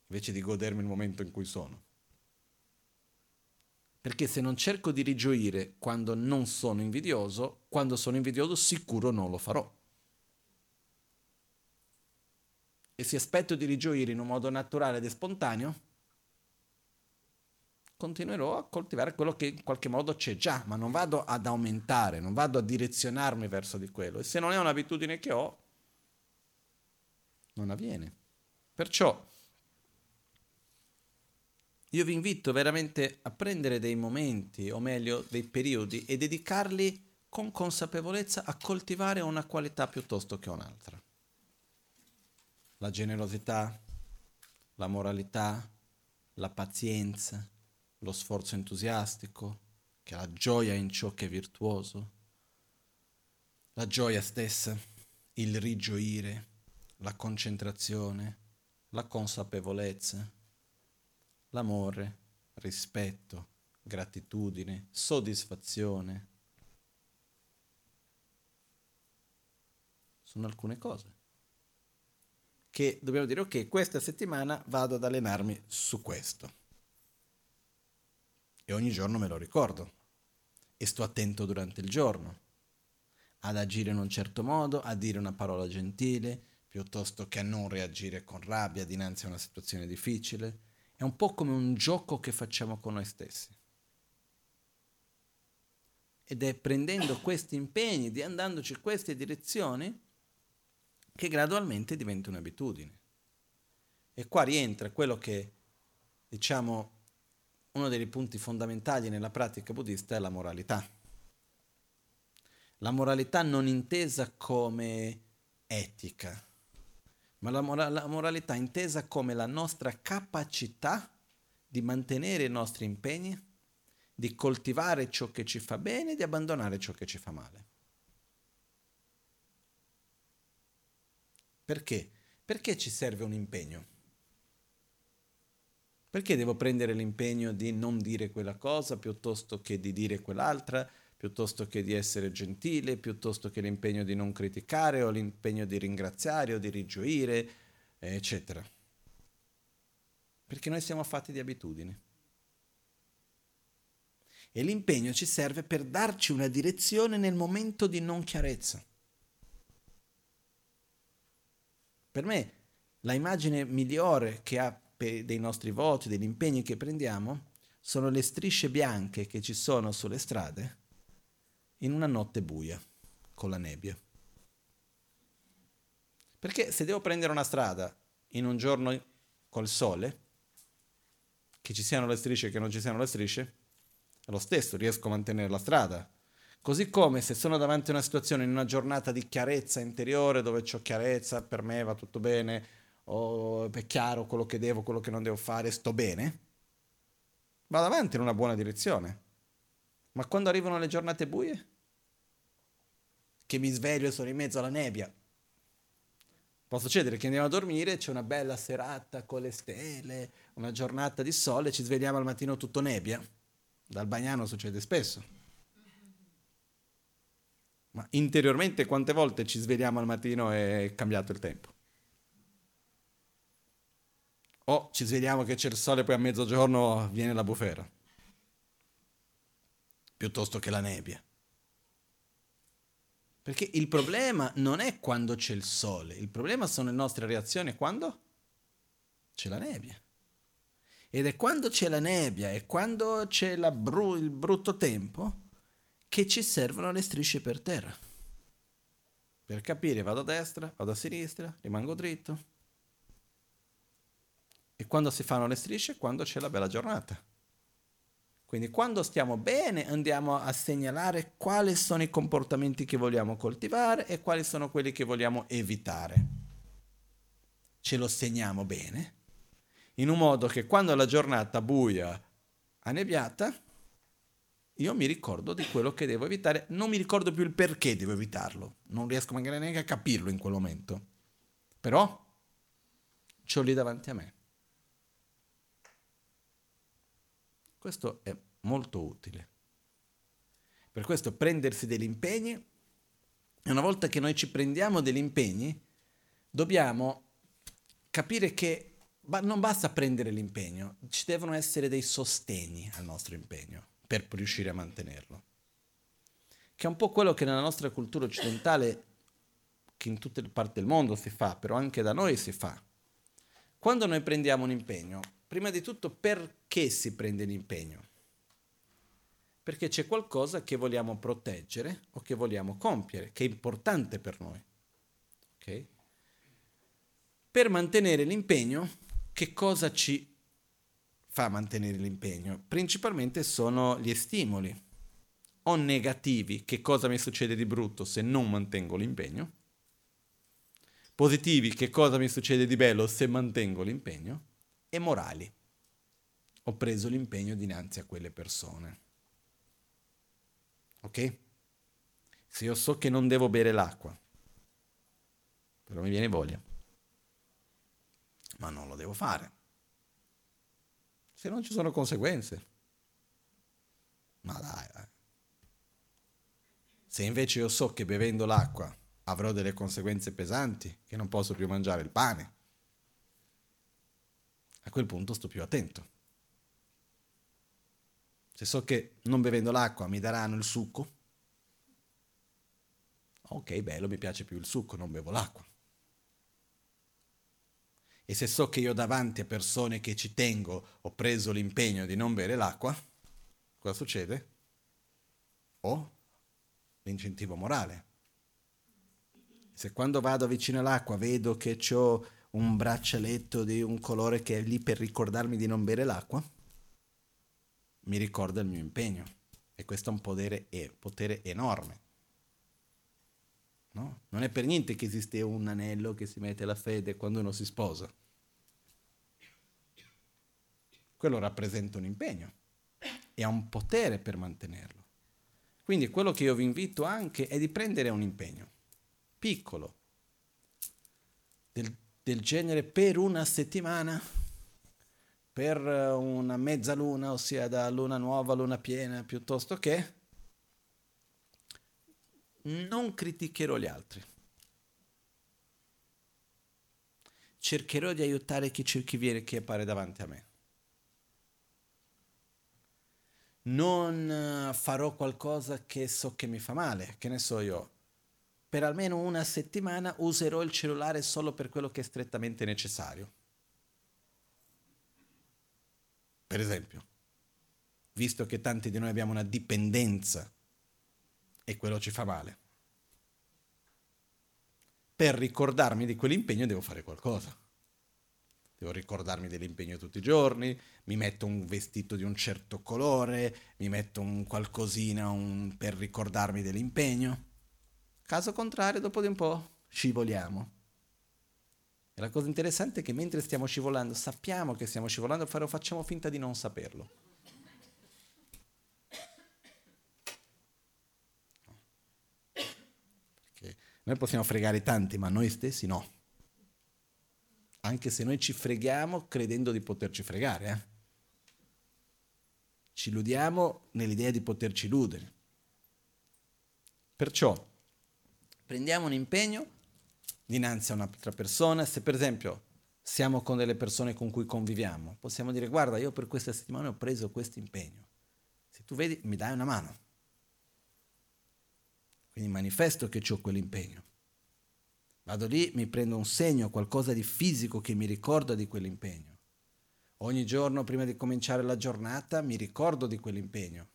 Invece di godermi il momento in cui sono. Perché se non cerco di rigioire quando non sono invidioso, quando sono invidioso sicuro non lo farò. e se aspetto di rigioire in un modo naturale ed spontaneo, continuerò a coltivare quello che in qualche modo c'è già, ma non vado ad aumentare, non vado a direzionarmi verso di quello. E se non è un'abitudine che ho, non avviene. Perciò io vi invito veramente a prendere dei momenti, o meglio dei periodi, e dedicarli con consapevolezza a coltivare una qualità piuttosto che un'altra la generosità, la moralità, la pazienza, lo sforzo entusiastico, che la gioia in ciò che è virtuoso, la gioia stessa, il rigioire, la concentrazione, la consapevolezza, l'amore, rispetto, gratitudine, soddisfazione. Sono alcune cose che dobbiamo dire ok, questa settimana vado ad allenarmi su questo. E ogni giorno me lo ricordo. E sto attento durante il giorno ad agire in un certo modo, a dire una parola gentile, piuttosto che a non reagire con rabbia dinanzi a una situazione difficile. È un po' come un gioco che facciamo con noi stessi. Ed è prendendo questi impegni, di andandoci in queste direzioni, che gradualmente diventa un'abitudine. E qua rientra quello che, diciamo, uno dei punti fondamentali nella pratica buddista è la moralità. La moralità non intesa come etica, ma la, mora- la moralità intesa come la nostra capacità di mantenere i nostri impegni, di coltivare ciò che ci fa bene e di abbandonare ciò che ci fa male. Perché? Perché ci serve un impegno? Perché devo prendere l'impegno di non dire quella cosa piuttosto che di dire quell'altra, piuttosto che di essere gentile, piuttosto che l'impegno di non criticare o l'impegno di ringraziare o di rigioire, eccetera? Perché noi siamo fatti di abitudini. E l'impegno ci serve per darci una direzione nel momento di non chiarezza. Per me la immagine migliore che ha dei nostri voti, degli impegni che prendiamo, sono le strisce bianche che ci sono sulle strade in una notte buia, con la nebbia. Perché se devo prendere una strada in un giorno col sole, che ci siano le strisce e che non ci siano le strisce, è lo stesso, riesco a mantenere la strada. Così come se sono davanti a una situazione in una giornata di chiarezza interiore, dove ho chiarezza, per me va tutto bene, o è chiaro quello che devo, quello che non devo fare, sto bene, vado avanti in una buona direzione. Ma quando arrivano le giornate buie, che mi sveglio e sono in mezzo alla nebbia, può succedere che andiamo a dormire, c'è una bella serata con le stelle, una giornata di sole, ci svegliamo al mattino tutto nebbia. Dal bagnano succede spesso. Ma interiormente quante volte ci svegliamo al mattino e è cambiato il tempo? O ci svegliamo che c'è il sole e poi a mezzogiorno viene la bufera. Piuttosto che la nebbia. Perché il problema non è quando c'è il sole, il problema sono le nostre reazioni quando c'è la nebbia. Ed è quando c'è la nebbia e quando c'è bru- il brutto tempo che ci servono le strisce per terra. Per capire vado a destra, vado a sinistra, rimango dritto e quando si fanno le strisce? Quando c'è la bella giornata. Quindi quando stiamo bene andiamo a segnalare quali sono i comportamenti che vogliamo coltivare e quali sono quelli che vogliamo evitare. Ce lo segniamo bene, in un modo che quando la giornata buia, annebbiata, io mi ricordo di quello che devo evitare, non mi ricordo più il perché devo evitarlo, non riesco magari neanche a capirlo in quel momento, però ce l'ho lì davanti a me. Questo è molto utile. Per questo prendersi degli impegni, e una volta che noi ci prendiamo degli impegni, dobbiamo capire che non basta prendere l'impegno, ci devono essere dei sostegni al nostro impegno per riuscire a mantenerlo. Che è un po' quello che nella nostra cultura occidentale, che in tutte le parti del mondo si fa, però anche da noi si fa. Quando noi prendiamo un impegno, prima di tutto perché si prende l'impegno? Perché c'è qualcosa che vogliamo proteggere o che vogliamo compiere, che è importante per noi. Okay? Per mantenere l'impegno, che cosa ci fa mantenere l'impegno? Principalmente sono gli stimoli o negativi, che cosa mi succede di brutto se non mantengo l'impegno, positivi, che cosa mi succede di bello se mantengo l'impegno, e morali. Ho preso l'impegno dinanzi a quelle persone. Ok? Se io so che non devo bere l'acqua, però mi viene voglia, ma non lo devo fare. Se non ci sono conseguenze. Ma dai, dai. Se invece io so che bevendo l'acqua avrò delle conseguenze pesanti, che non posso più mangiare il pane, a quel punto sto più attento. Se so che non bevendo l'acqua mi daranno il succo, ok, bello, mi piace più il succo, non bevo l'acqua. E se so che io davanti a persone che ci tengo ho preso l'impegno di non bere l'acqua, cosa succede? Ho l'incentivo morale. Se quando vado vicino all'acqua vedo che ho un braccialetto di un colore che è lì per ricordarmi di non bere l'acqua, mi ricorda il mio impegno. E questo è un potere, potere enorme. No? Non è per niente che esiste un anello che si mette la fede quando uno si sposa. Quello rappresenta un impegno e ha un potere per mantenerlo. Quindi quello che io vi invito anche è di prendere un impegno piccolo, del del genere per una settimana, per una mezzaluna, ossia da luna nuova a luna piena, piuttosto che non criticherò gli altri. Cercherò di aiutare chi, chi viene, chi appare davanti a me. Non eh, farò qualcosa che so che mi fa male, che ne so io. Per almeno una settimana userò il cellulare solo per quello che è strettamente necessario. Per esempio, visto che tanti di noi abbiamo una dipendenza e quello ci fa male. Per ricordarmi di quell'impegno devo fare qualcosa. Devo ricordarmi dell'impegno tutti i giorni, mi metto un vestito di un certo colore, mi metto un qualcosina un... per ricordarmi dell'impegno. Caso contrario, dopo di un po' scivoliamo. E la cosa interessante è che mentre stiamo scivolando, sappiamo che stiamo scivolando, però facciamo finta di non saperlo. Noi possiamo fregare tanti, ma noi stessi no. Anche se noi ci freghiamo credendo di poterci fregare. Eh? Ci illudiamo nell'idea di poterci illudere. Perciò prendiamo un impegno dinanzi a un'altra persona. Se per esempio siamo con delle persone con cui conviviamo, possiamo dire guarda, io per questa settimana ho preso questo impegno. Se tu vedi, mi dai una mano. Quindi manifesto che ho quell'impegno. Vado lì, mi prendo un segno, qualcosa di fisico che mi ricorda di quell'impegno. Ogni giorno prima di cominciare la giornata mi ricordo di quell'impegno.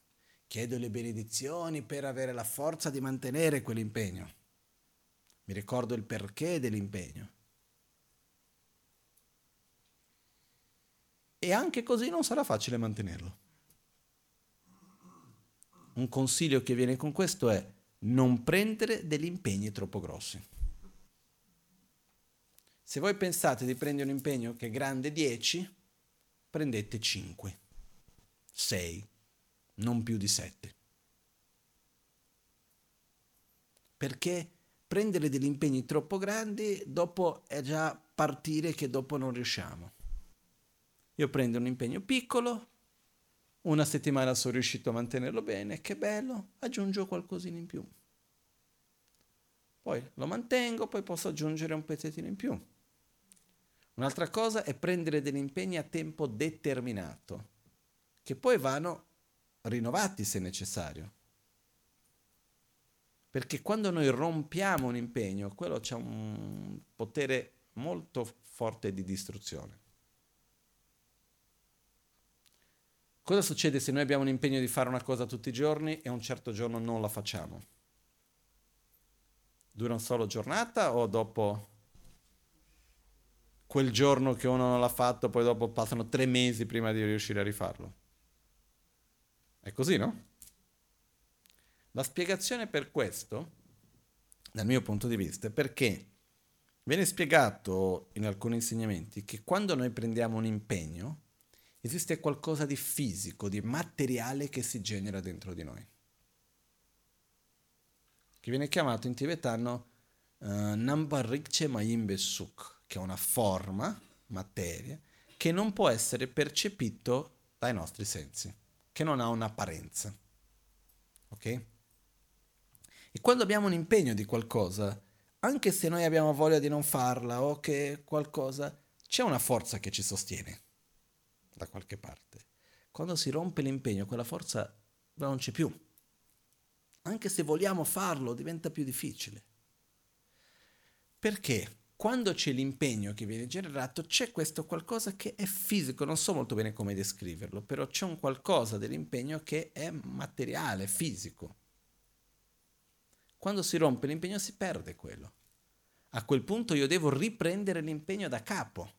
Chiedo le benedizioni per avere la forza di mantenere quell'impegno. Mi ricordo il perché dell'impegno. E anche così non sarà facile mantenerlo. Un consiglio che viene con questo è non prendere degli impegni troppo grossi. Se voi pensate di prendere un impegno che è grande 10, prendete 5, 6, non più di 7. Perché prendere degli impegni troppo grandi dopo è già partire che dopo non riusciamo. Io prendo un impegno piccolo, una settimana sono riuscito a mantenerlo bene, che bello, aggiungo qualcosina in più. Poi lo mantengo, poi posso aggiungere un pezzettino in più. Un'altra cosa è prendere degli impegni a tempo determinato, che poi vanno rinnovati se necessario. Perché quando noi rompiamo un impegno, quello c'è un potere molto forte di distruzione. Cosa succede se noi abbiamo un impegno di fare una cosa tutti i giorni e un certo giorno non la facciamo? Dura una solo giornata o dopo quel giorno che uno non l'ha fatto, poi dopo passano tre mesi prima di riuscire a rifarlo? È così, no? La spiegazione per questo, dal mio punto di vista, è perché viene spiegato in alcuni insegnamenti che quando noi prendiamo un impegno, esiste qualcosa di fisico, di materiale che si genera dentro di noi, che viene chiamato in tibetano uh, Nambarikche Mayimbe Suk, che è una forma, materia, che non può essere percepito dai nostri sensi, che non ha un'apparenza. Ok? E quando abbiamo un impegno di qualcosa, anche se noi abbiamo voglia di non farla o che qualcosa, c'è una forza che ci sostiene da qualche parte. Quando si rompe l'impegno, quella forza non c'è più. Anche se vogliamo farlo, diventa più difficile. Perché quando c'è l'impegno che viene generato, c'è questo qualcosa che è fisico, non so molto bene come descriverlo, però c'è un qualcosa dell'impegno che è materiale, fisico. Quando si rompe l'impegno si perde quello. A quel punto io devo riprendere l'impegno da capo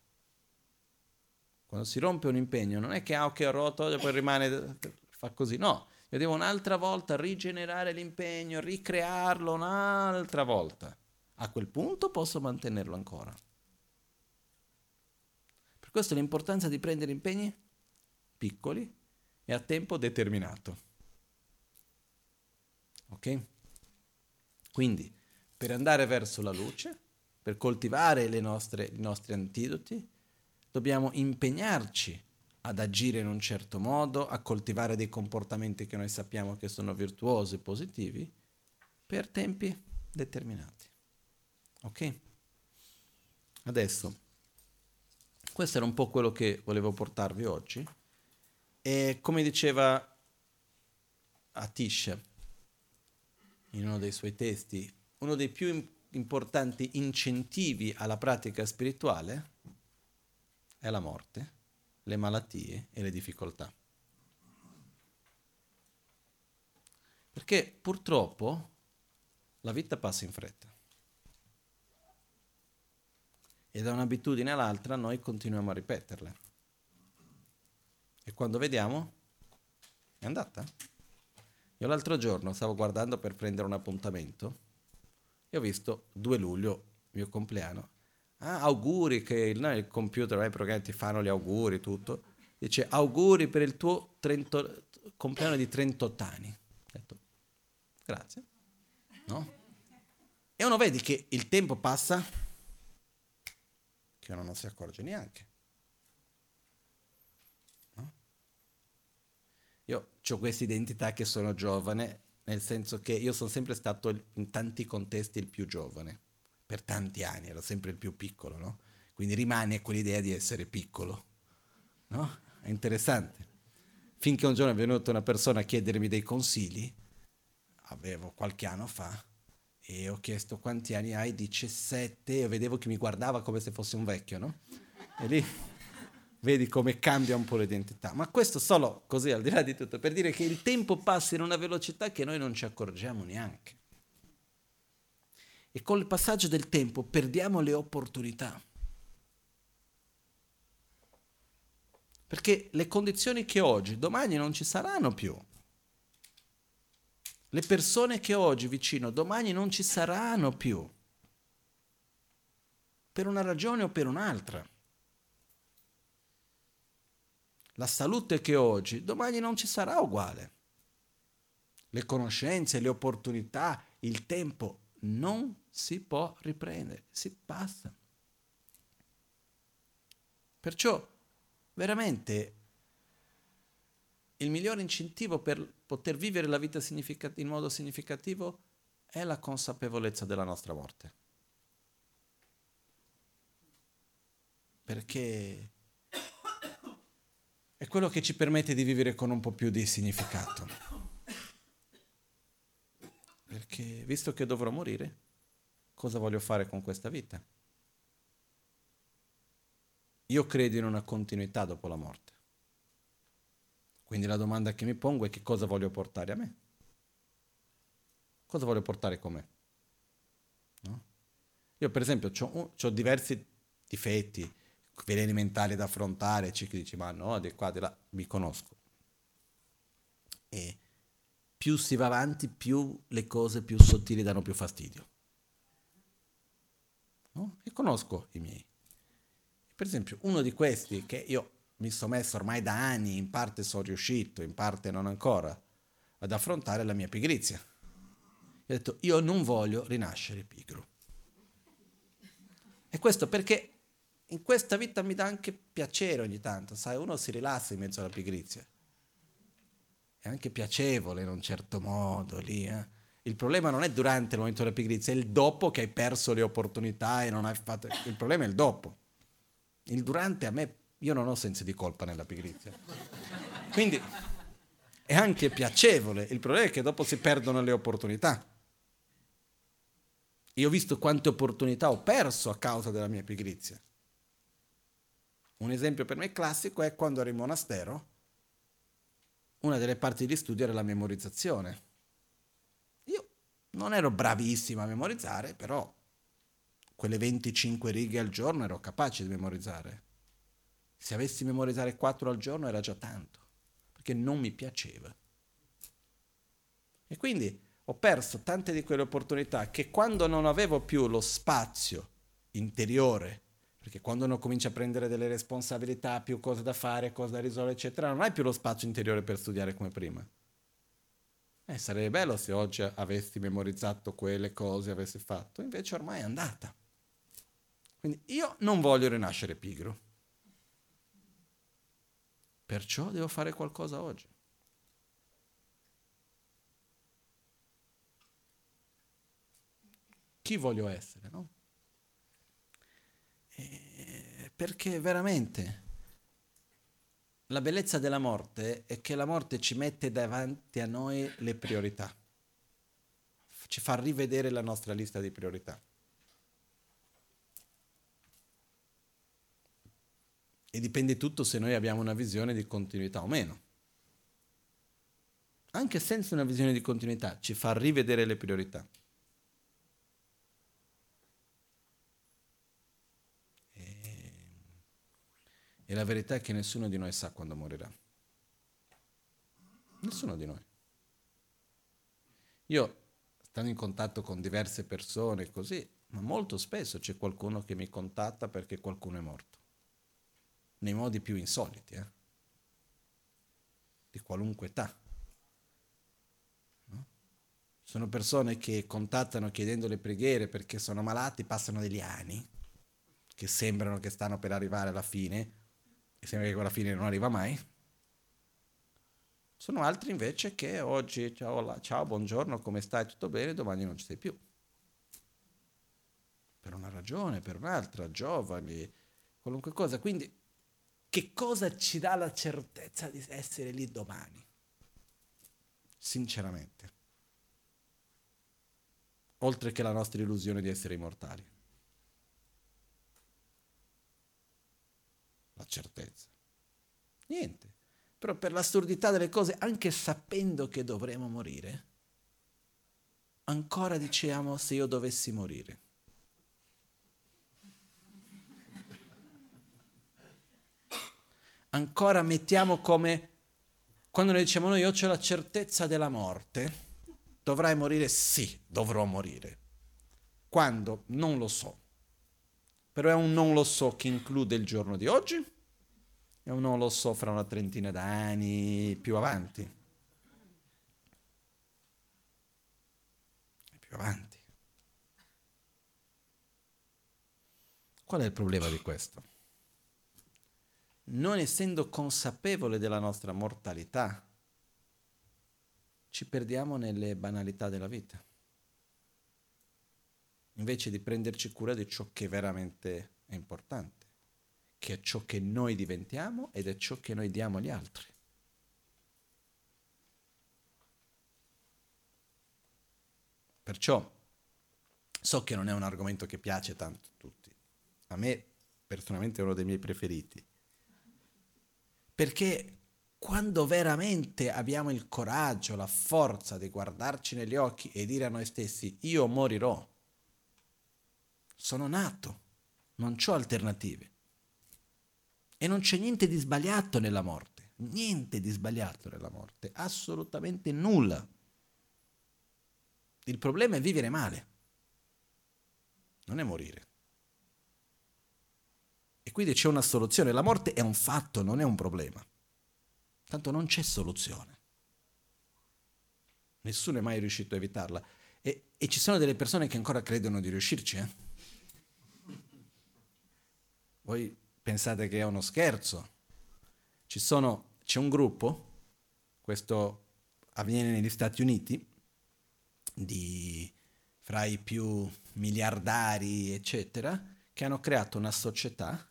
quando si rompe un impegno, non è che ah, ok, ho rotto, e poi rimane, fa così, no. Io devo un'altra volta rigenerare l'impegno, ricrearlo un'altra volta. A quel punto posso mantenerlo ancora. Per questo l'importanza di prendere impegni piccoli e a tempo determinato. Ok? Quindi, per andare verso la luce, per coltivare nostre, i nostri antidoti, dobbiamo impegnarci ad agire in un certo modo, a coltivare dei comportamenti che noi sappiamo che sono virtuosi e positivi, per tempi determinati. Ok? Adesso, questo era un po' quello che volevo portarvi oggi. E come diceva Atish in uno dei suoi testi, uno dei più importanti incentivi alla pratica spirituale è la morte le malattie e le difficoltà. Perché purtroppo la vita passa in fretta. E da un'abitudine all'altra noi continuiamo a ripeterle. E quando vediamo, è andata. Io l'altro giorno stavo guardando per prendere un appuntamento e ho visto 2 luglio, mio compleanno, ah, auguri che il, no, il computer, i programmi ti fanno gli auguri, tutto. Dice auguri per il tuo 30, compleanno di 38 anni. Detto, grazie. No? E uno vede che il tempo passa che uno non si accorge neanche. No? Io ho questa identità che sono giovane, nel senso che io sono sempre stato in tanti contesti il più giovane per tanti anni, ero sempre il più piccolo, no? Quindi rimane quell'idea di essere piccolo, no? È interessante. Finché un giorno è venuta una persona a chiedermi dei consigli, avevo qualche anno fa, e ho chiesto quanti anni hai, 17, e vedevo che mi guardava come se fosse un vecchio, no? E lì vedi come cambia un po' l'identità. Ma questo solo così, al di là di tutto, per dire che il tempo passa in una velocità che noi non ci accorgiamo neanche e con il passaggio del tempo perdiamo le opportunità. Perché le condizioni che oggi, domani non ci saranno più. Le persone che oggi vicino, domani non ci saranno più. Per una ragione o per un'altra. La salute che oggi, domani non ci sarà uguale. Le conoscenze, le opportunità, il tempo non si può riprendere, si passa. Perciò veramente il migliore incentivo per poter vivere la vita significat- in modo significativo è la consapevolezza della nostra morte. Perché è quello che ci permette di vivere con un po' più di significato. Perché visto che dovrò morire, cosa voglio fare con questa vita? Io credo in una continuità dopo la morte. Quindi la domanda che mi pongo è che cosa voglio portare a me? Cosa voglio portare con me? No? Io per esempio ho diversi difetti, veleni mentali da affrontare, c'è chi dice ma no, di qua, di là, mi conosco. E più si va avanti, più le cose più sottili danno più fastidio no? e conosco i miei. Per esempio, uno di questi che io mi sono messo ormai da anni, in parte sono riuscito, in parte non ancora, ad affrontare la mia pigrizia. Io ho detto, io non voglio rinascere pigro. E questo perché in questa vita mi dà anche piacere ogni tanto, sai, uno si rilassa in mezzo alla pigrizia. È anche piacevole in un certo modo lì, eh? Il problema non è durante il momento della pigrizia, è il dopo che hai perso le opportunità e non hai fatto... Il problema è il dopo. Il durante a me, io non ho senso di colpa nella pigrizia. Quindi è anche piacevole, il problema è che dopo si perdono le opportunità. Io ho visto quante opportunità ho perso a causa della mia pigrizia. Un esempio per me classico è quando ero in monastero, una delle parti di studio era la memorizzazione non ero bravissimo a memorizzare, però quelle 25 righe al giorno ero capace di memorizzare. Se avessi memorizzare 4 al giorno era già tanto, perché non mi piaceva. E quindi ho perso tante di quelle opportunità che quando non avevo più lo spazio interiore, perché quando uno comincia a prendere delle responsabilità, più cose da fare, cose da risolvere, eccetera, non hai più lo spazio interiore per studiare come prima. Eh, sarebbe bello se oggi avessi memorizzato quelle cose, avessi fatto, invece ormai è andata. Quindi io non voglio rinascere pigro. Perciò devo fare qualcosa oggi. Chi voglio essere, no? E perché veramente la bellezza della morte è che la morte ci mette davanti a noi le priorità, ci fa rivedere la nostra lista di priorità. E dipende tutto se noi abbiamo una visione di continuità o meno. Anche senza una visione di continuità ci fa rivedere le priorità. E la verità è che nessuno di noi sa quando morirà. Nessuno di noi. Io, stando in contatto con diverse persone così, ma molto spesso c'è qualcuno che mi contatta perché qualcuno è morto. Nei modi più insoliti, eh? Di qualunque età. No? Sono persone che contattano chiedendo le preghiere perché sono malati, passano degli anni, che sembrano che stanno per arrivare alla fine, e sembra che quella fine non arriva mai. Sono altri invece che oggi, ciao, ciao, buongiorno, come stai, tutto bene, domani non ci sei più. Per una ragione, per un'altra, giovani, qualunque cosa. Quindi, che cosa ci dà la certezza di essere lì domani? Sinceramente. Oltre che la nostra illusione di essere immortali. La certezza. Niente. Però per l'assurdità delle cose, anche sapendo che dovremo morire, ancora diciamo se io dovessi morire. Ancora mettiamo come, quando noi diciamo noi io ho la certezza della morte, dovrai morire? Sì, dovrò morire. Quando? Non lo so però è un non lo so che include il giorno di oggi e un non lo so fra una trentina d'anni più avanti. Più avanti. Qual è il problema di questo? Non essendo consapevole della nostra mortalità, ci perdiamo nelle banalità della vita invece di prenderci cura di ciò che veramente è importante, che è ciò che noi diventiamo ed è ciò che noi diamo agli altri. Perciò so che non è un argomento che piace tanto a tutti. A me personalmente è uno dei miei preferiti. Perché quando veramente abbiamo il coraggio, la forza di guardarci negli occhi e dire a noi stessi io morirò, sono nato, non ho alternative. E non c'è niente di sbagliato nella morte, niente di sbagliato nella morte, assolutamente nulla. Il problema è vivere male, non è morire. E quindi c'è una soluzione, la morte è un fatto, non è un problema. Tanto non c'è soluzione. Nessuno è mai riuscito a evitarla. E, e ci sono delle persone che ancora credono di riuscirci, eh? Voi pensate che è uno scherzo? Sono, c'è un gruppo, questo avviene negli Stati Uniti, di, fra i più miliardari, eccetera, che hanno creato una società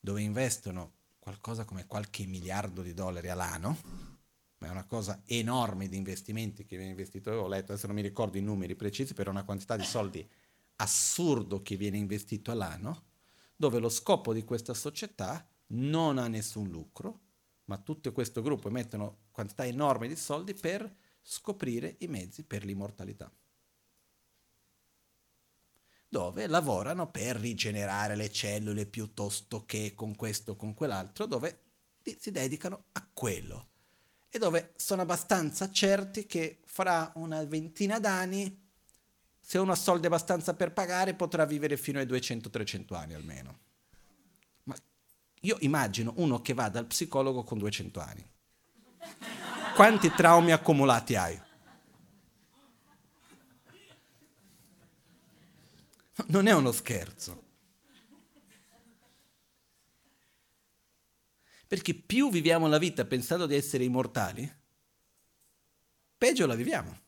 dove investono qualcosa come qualche miliardo di dollari all'anno, ma è una cosa enorme di investimenti che viene investito, ho letto, adesso non mi ricordo i numeri precisi, però una quantità di soldi assurdo che viene investito all'anno, dove lo scopo di questa società non ha nessun lucro, ma tutto questo gruppo mettono quantità enormi di soldi per scoprire i mezzi per l'immortalità dove lavorano per rigenerare le cellule piuttosto che con questo o con quell'altro, dove si dedicano a quello e dove sono abbastanza certi che fra una ventina d'anni se uno ha soldi abbastanza per pagare potrà vivere fino ai 200-300 anni almeno. Ma io immagino uno che va dal psicologo con 200 anni. Quanti traumi accumulati hai? Non è uno scherzo. Perché più viviamo la vita pensando di essere immortali, peggio la viviamo.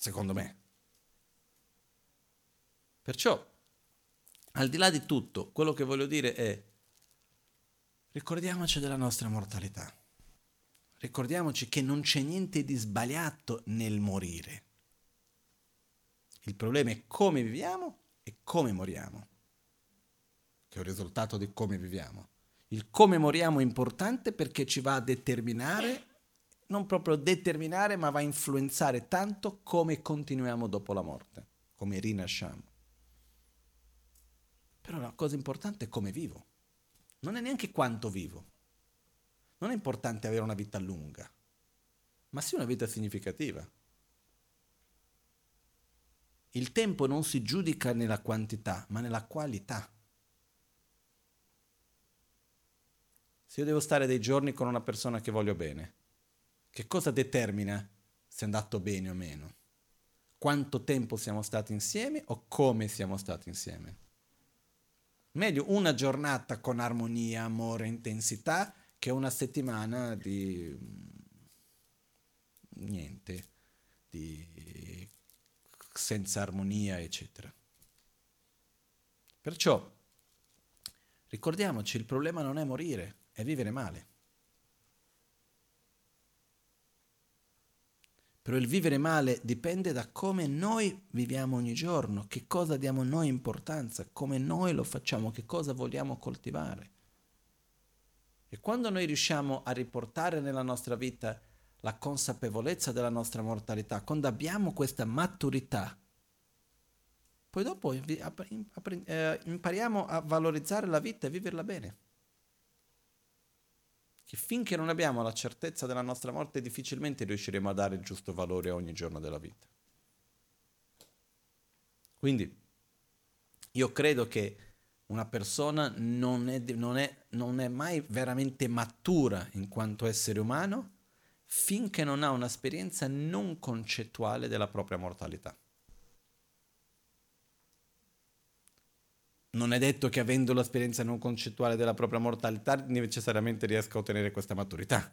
Secondo me. Perciò, al di là di tutto, quello che voglio dire è, ricordiamoci della nostra mortalità. Ricordiamoci che non c'è niente di sbagliato nel morire. Il problema è come viviamo e come moriamo, che è il risultato di come viviamo. Il come moriamo è importante perché ci va a determinare, non proprio determinare, ma va a influenzare tanto come continuiamo dopo la morte, come rinasciamo. Però la cosa importante è come vivo. Non è neanche quanto vivo. Non è importante avere una vita lunga, ma sì una vita significativa. Il tempo non si giudica nella quantità, ma nella qualità. Se io devo stare dei giorni con una persona che voglio bene, che cosa determina se è andato bene o meno? Quanto tempo siamo stati insieme o come siamo stati insieme? Meglio una giornata con armonia, amore, intensità che una settimana di niente, di senza armonia, eccetera. Perciò ricordiamoci, il problema non è morire, è vivere male. Però il vivere male dipende da come noi viviamo ogni giorno, che cosa diamo noi importanza, come noi lo facciamo, che cosa vogliamo coltivare. E quando noi riusciamo a riportare nella nostra vita la consapevolezza della nostra mortalità, quando abbiamo questa maturità, poi dopo eh, impariamo a valorizzare la vita e viverla bene. Che finché non abbiamo la certezza della nostra morte, difficilmente riusciremo a dare il giusto valore a ogni giorno della vita. Quindi io credo che una persona non è, non è, non è mai veramente matura in quanto essere umano finché non ha un'esperienza non concettuale della propria mortalità. Non è detto che avendo l'esperienza non concettuale della propria mortalità necessariamente riesca a ottenere questa maturità.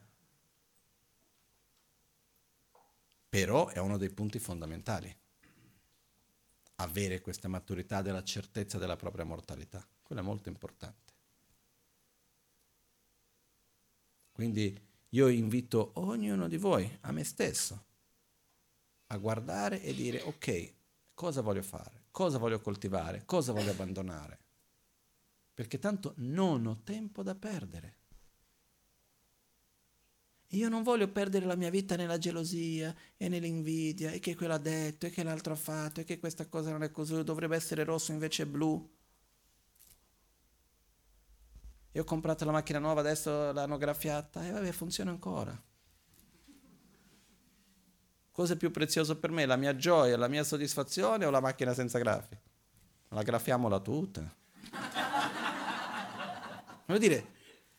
Però è uno dei punti fondamentali. Avere questa maturità della certezza della propria mortalità. Quello è molto importante. Quindi io invito ognuno di voi, a me stesso, a guardare e dire ok, cosa voglio fare, cosa voglio coltivare, cosa voglio abbandonare. Perché tanto non ho tempo da perdere. Io non voglio perdere la mia vita nella gelosia e nell'invidia e che quello ha detto e che l'altro ha fatto e che questa cosa non è così, dovrebbe essere rosso invece blu. Io ho comprato la macchina nuova, adesso l'hanno graffiata e vabbè, funziona ancora. Cosa è più prezioso per me? La mia gioia, la mia soddisfazione o la macchina senza graffi? La graffiamola tutta. Vuol dire,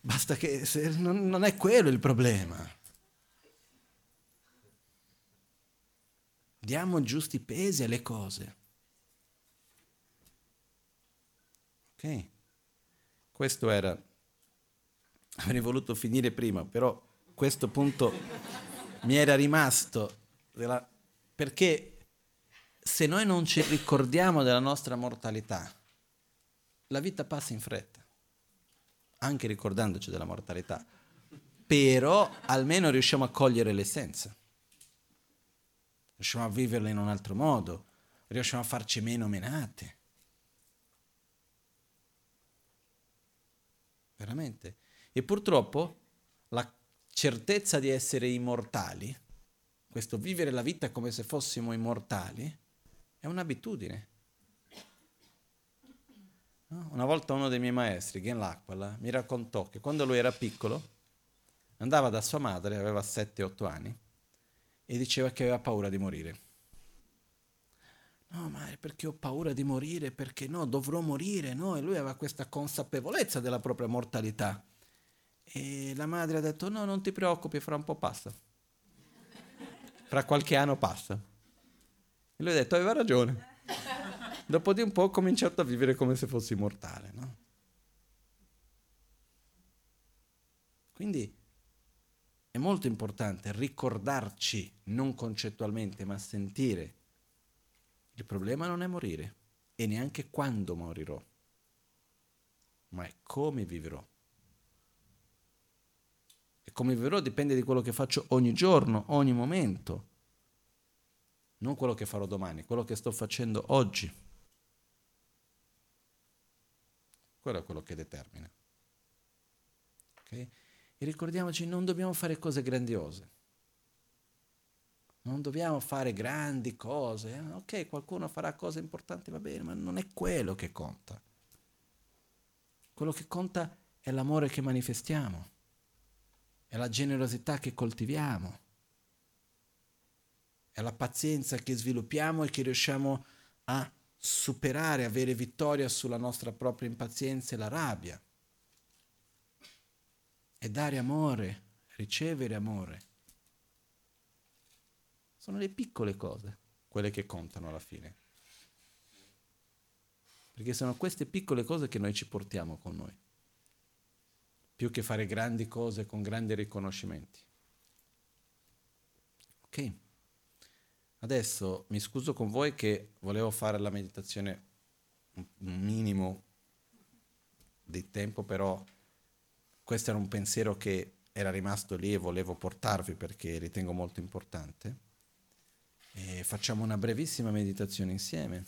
basta che non, non è quello il problema. Diamo giusti pesi alle cose. Ok? Questo era, avrei voluto finire prima, però questo punto mi era rimasto, della, perché se noi non ci ricordiamo della nostra mortalità, la vita passa in fretta, anche ricordandoci della mortalità, però almeno riusciamo a cogliere l'essenza, riusciamo a viverla in un altro modo, riusciamo a farci meno menate. Veramente. E purtroppo la certezza di essere immortali, questo vivere la vita come se fossimo immortali, è un'abitudine. No? Una volta uno dei miei maestri, Gen Lacquala, mi raccontò che quando lui era piccolo andava da sua madre, aveva 7-8 anni, e diceva che aveva paura di morire. No, ma è perché ho paura di morire, perché no, dovrò morire, no? E lui aveva questa consapevolezza della propria mortalità. E la madre ha detto, no, non ti preoccupi, fra un po' passa fra qualche anno passa. E lui ha detto, aveva ragione. [LAUGHS] Dopo di un po' ho cominciato a vivere come se fossi mortale. No? Quindi è molto importante ricordarci, non concettualmente, ma sentire, il problema non è morire e neanche quando morirò, ma è come vivrò. Come vivrò dipende di quello che faccio ogni giorno, ogni momento, non quello che farò domani, quello che sto facendo oggi. Quello è quello che determina. Okay? E ricordiamoci, non dobbiamo fare cose grandiose. Non dobbiamo fare grandi cose. Eh? Ok, qualcuno farà cose importanti, va bene, ma non è quello che conta. Quello che conta è l'amore che manifestiamo, è la generosità che coltiviamo, è la pazienza che sviluppiamo e che riusciamo a superare, avere vittoria sulla nostra propria impazienza e la rabbia. E dare amore, ricevere amore. Sono le piccole cose, quelle che contano alla fine. Perché sono queste piccole cose che noi ci portiamo con noi, più che fare grandi cose con grandi riconoscimenti. Ok? Adesso mi scuso con voi che volevo fare la meditazione un minimo di tempo, però questo era un pensiero che era rimasto lì e volevo portarvi perché ritengo molto importante. E facciamo una brevissima meditazione insieme.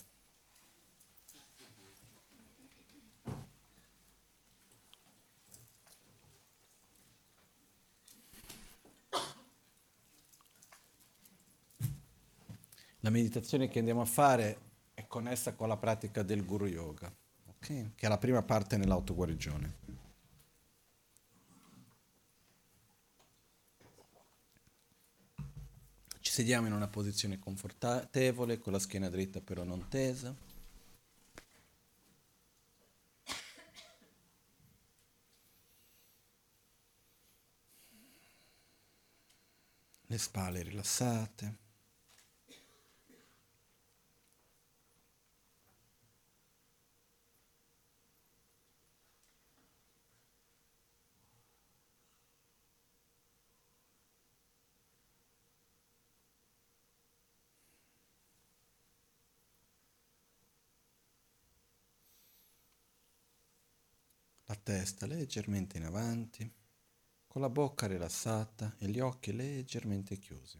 La meditazione che andiamo a fare è connessa con la pratica del Guru Yoga, okay? che è la prima parte nell'autoguarigione. Ci sediamo in una posizione confortevole, con la schiena dritta però non tesa. Le spalle rilassate. Testa leggermente in avanti, con la bocca rilassata e gli occhi leggermente chiusi,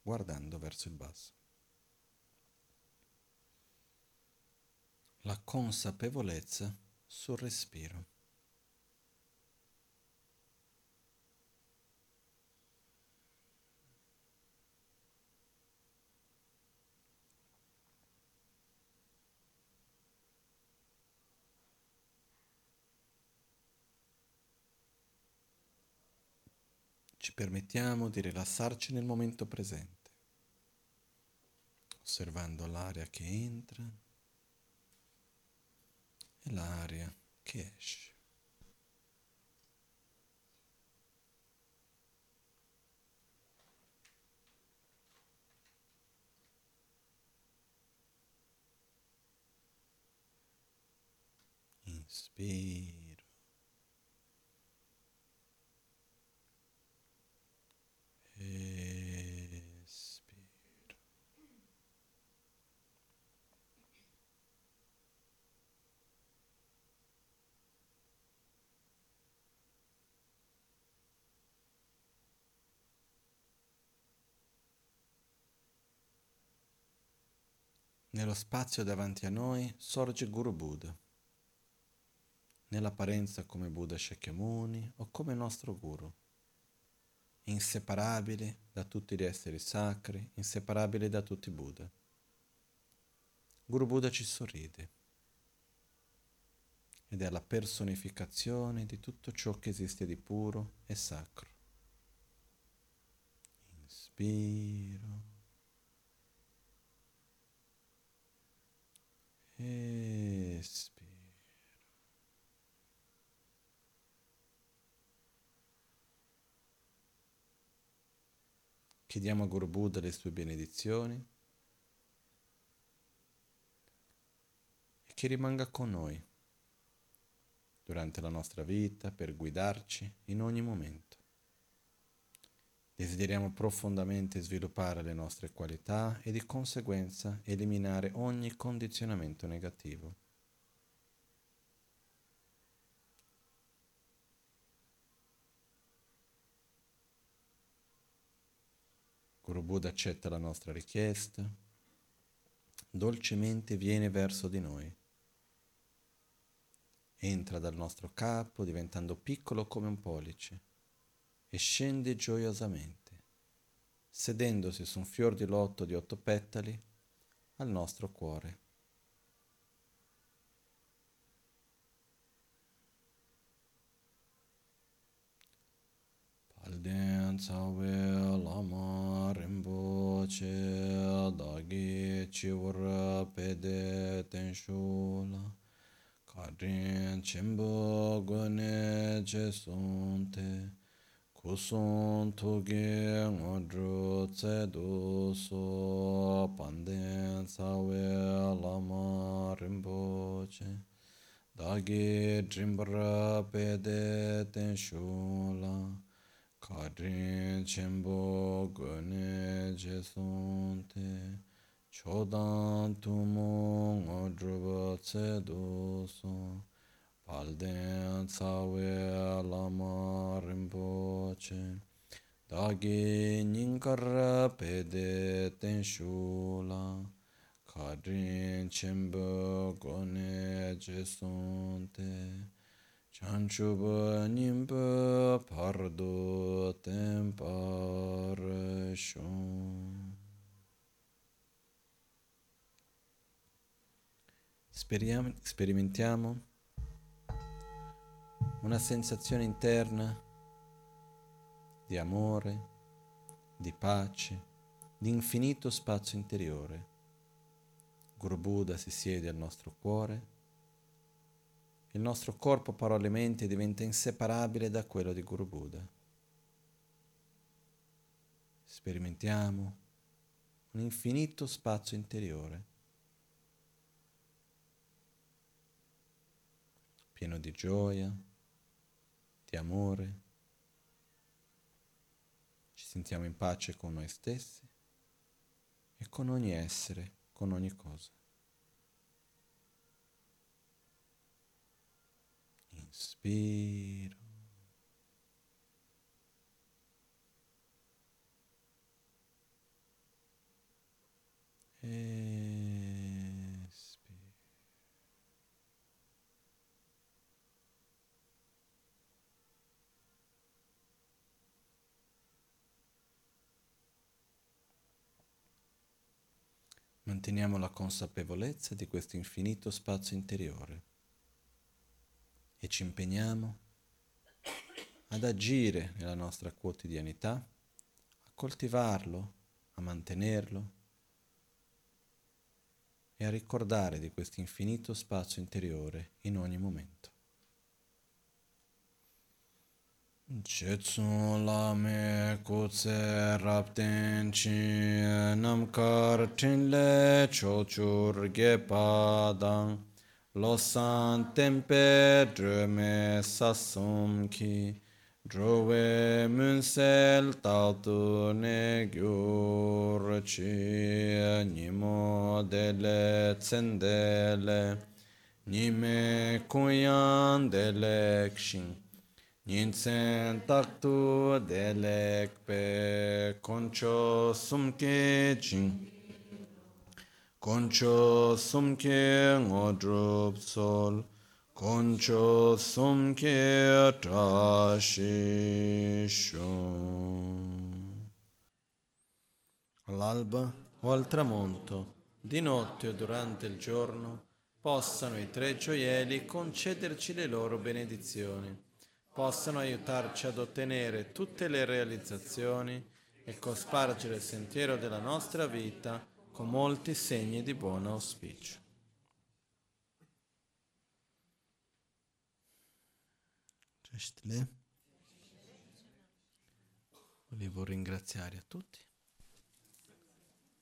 guardando verso il basso. La consapevolezza sul respiro. Permettiamo di rilassarci nel momento presente, osservando l'aria che entra e l'aria che esce. Inspira. Nello spazio davanti a noi sorge Guru Buddha, nell'apparenza come Buddha Shakyamuni o come nostro Guru, inseparabile da tutti gli esseri sacri, inseparabile da tutti i Buddha. Guru Buddha ci sorride ed è la personificazione di tutto ciò che esiste di puro e sacro. Inspiro. Espiro. Chiediamo a Guru Buddha le sue benedizioni e che rimanga con noi durante la nostra vita per guidarci in ogni momento. Desideriamo profondamente sviluppare le nostre qualità e di conseguenza eliminare ogni condizionamento negativo. Buddha accetta la nostra richiesta, dolcemente viene verso di noi. Entra dal nostro capo diventando piccolo come un pollice e scende gioiosamente, sedendosi su un fior di lotto di otto petali al nostro cuore. Palden Tsawe Lama Rinpoche Dagi Chiwara Pede Tenshula Kadrin Chimbo Gune Jesonte Kuson Toge Ngodru Tsedu So Panden Tsawe Lama Rinpoche Dagi Drimbra Pede Tenshula Kadrin chenpo gane jesonte Chodan tumo ngodruba tsedo so Palden tsawe lama rinpoche Dagi ninkar pede tenshula Kadrin chenpo gane jesonte Chanchuba nimba pardo tempare shon. Speriamo, sperimentiamo una sensazione interna di amore, di pace, di infinito spazio interiore. Guru Buddha si siede al nostro cuore il nostro corpo, parole e mente diventa inseparabile da quello di Guru Buddha. Sperimentiamo un infinito spazio interiore, pieno di gioia, di amore. Ci sentiamo in pace con noi stessi e con ogni essere, con ogni cosa. Inspiro. Manteniamo la consapevolezza di questo infinito spazio interiore e ci impegniamo ad agire nella nostra quotidianità, a coltivarlo, a mantenerlo e a ricordare di questo infinito spazio interiore in ogni momento. Chetsun lame kutse rapten chi namkar tinle chochur ge padang Losan tempe dröme sassum ki Drove munsel tautu ne gyur chi Nimo dele tsendele Nime kuyan delek shin Ninsen taktu delek pe Koncho sumke jing Concho sumke ngodrup sol, concho sumke trasciscion. All'alba o al tramonto, di notte o durante il giorno, possano i tre gioielli concederci le loro benedizioni, possano aiutarci ad ottenere tutte le realizzazioni e cospargere il sentiero della nostra vita con molti segni di buon auspicio. Volevo ringraziare a tutti.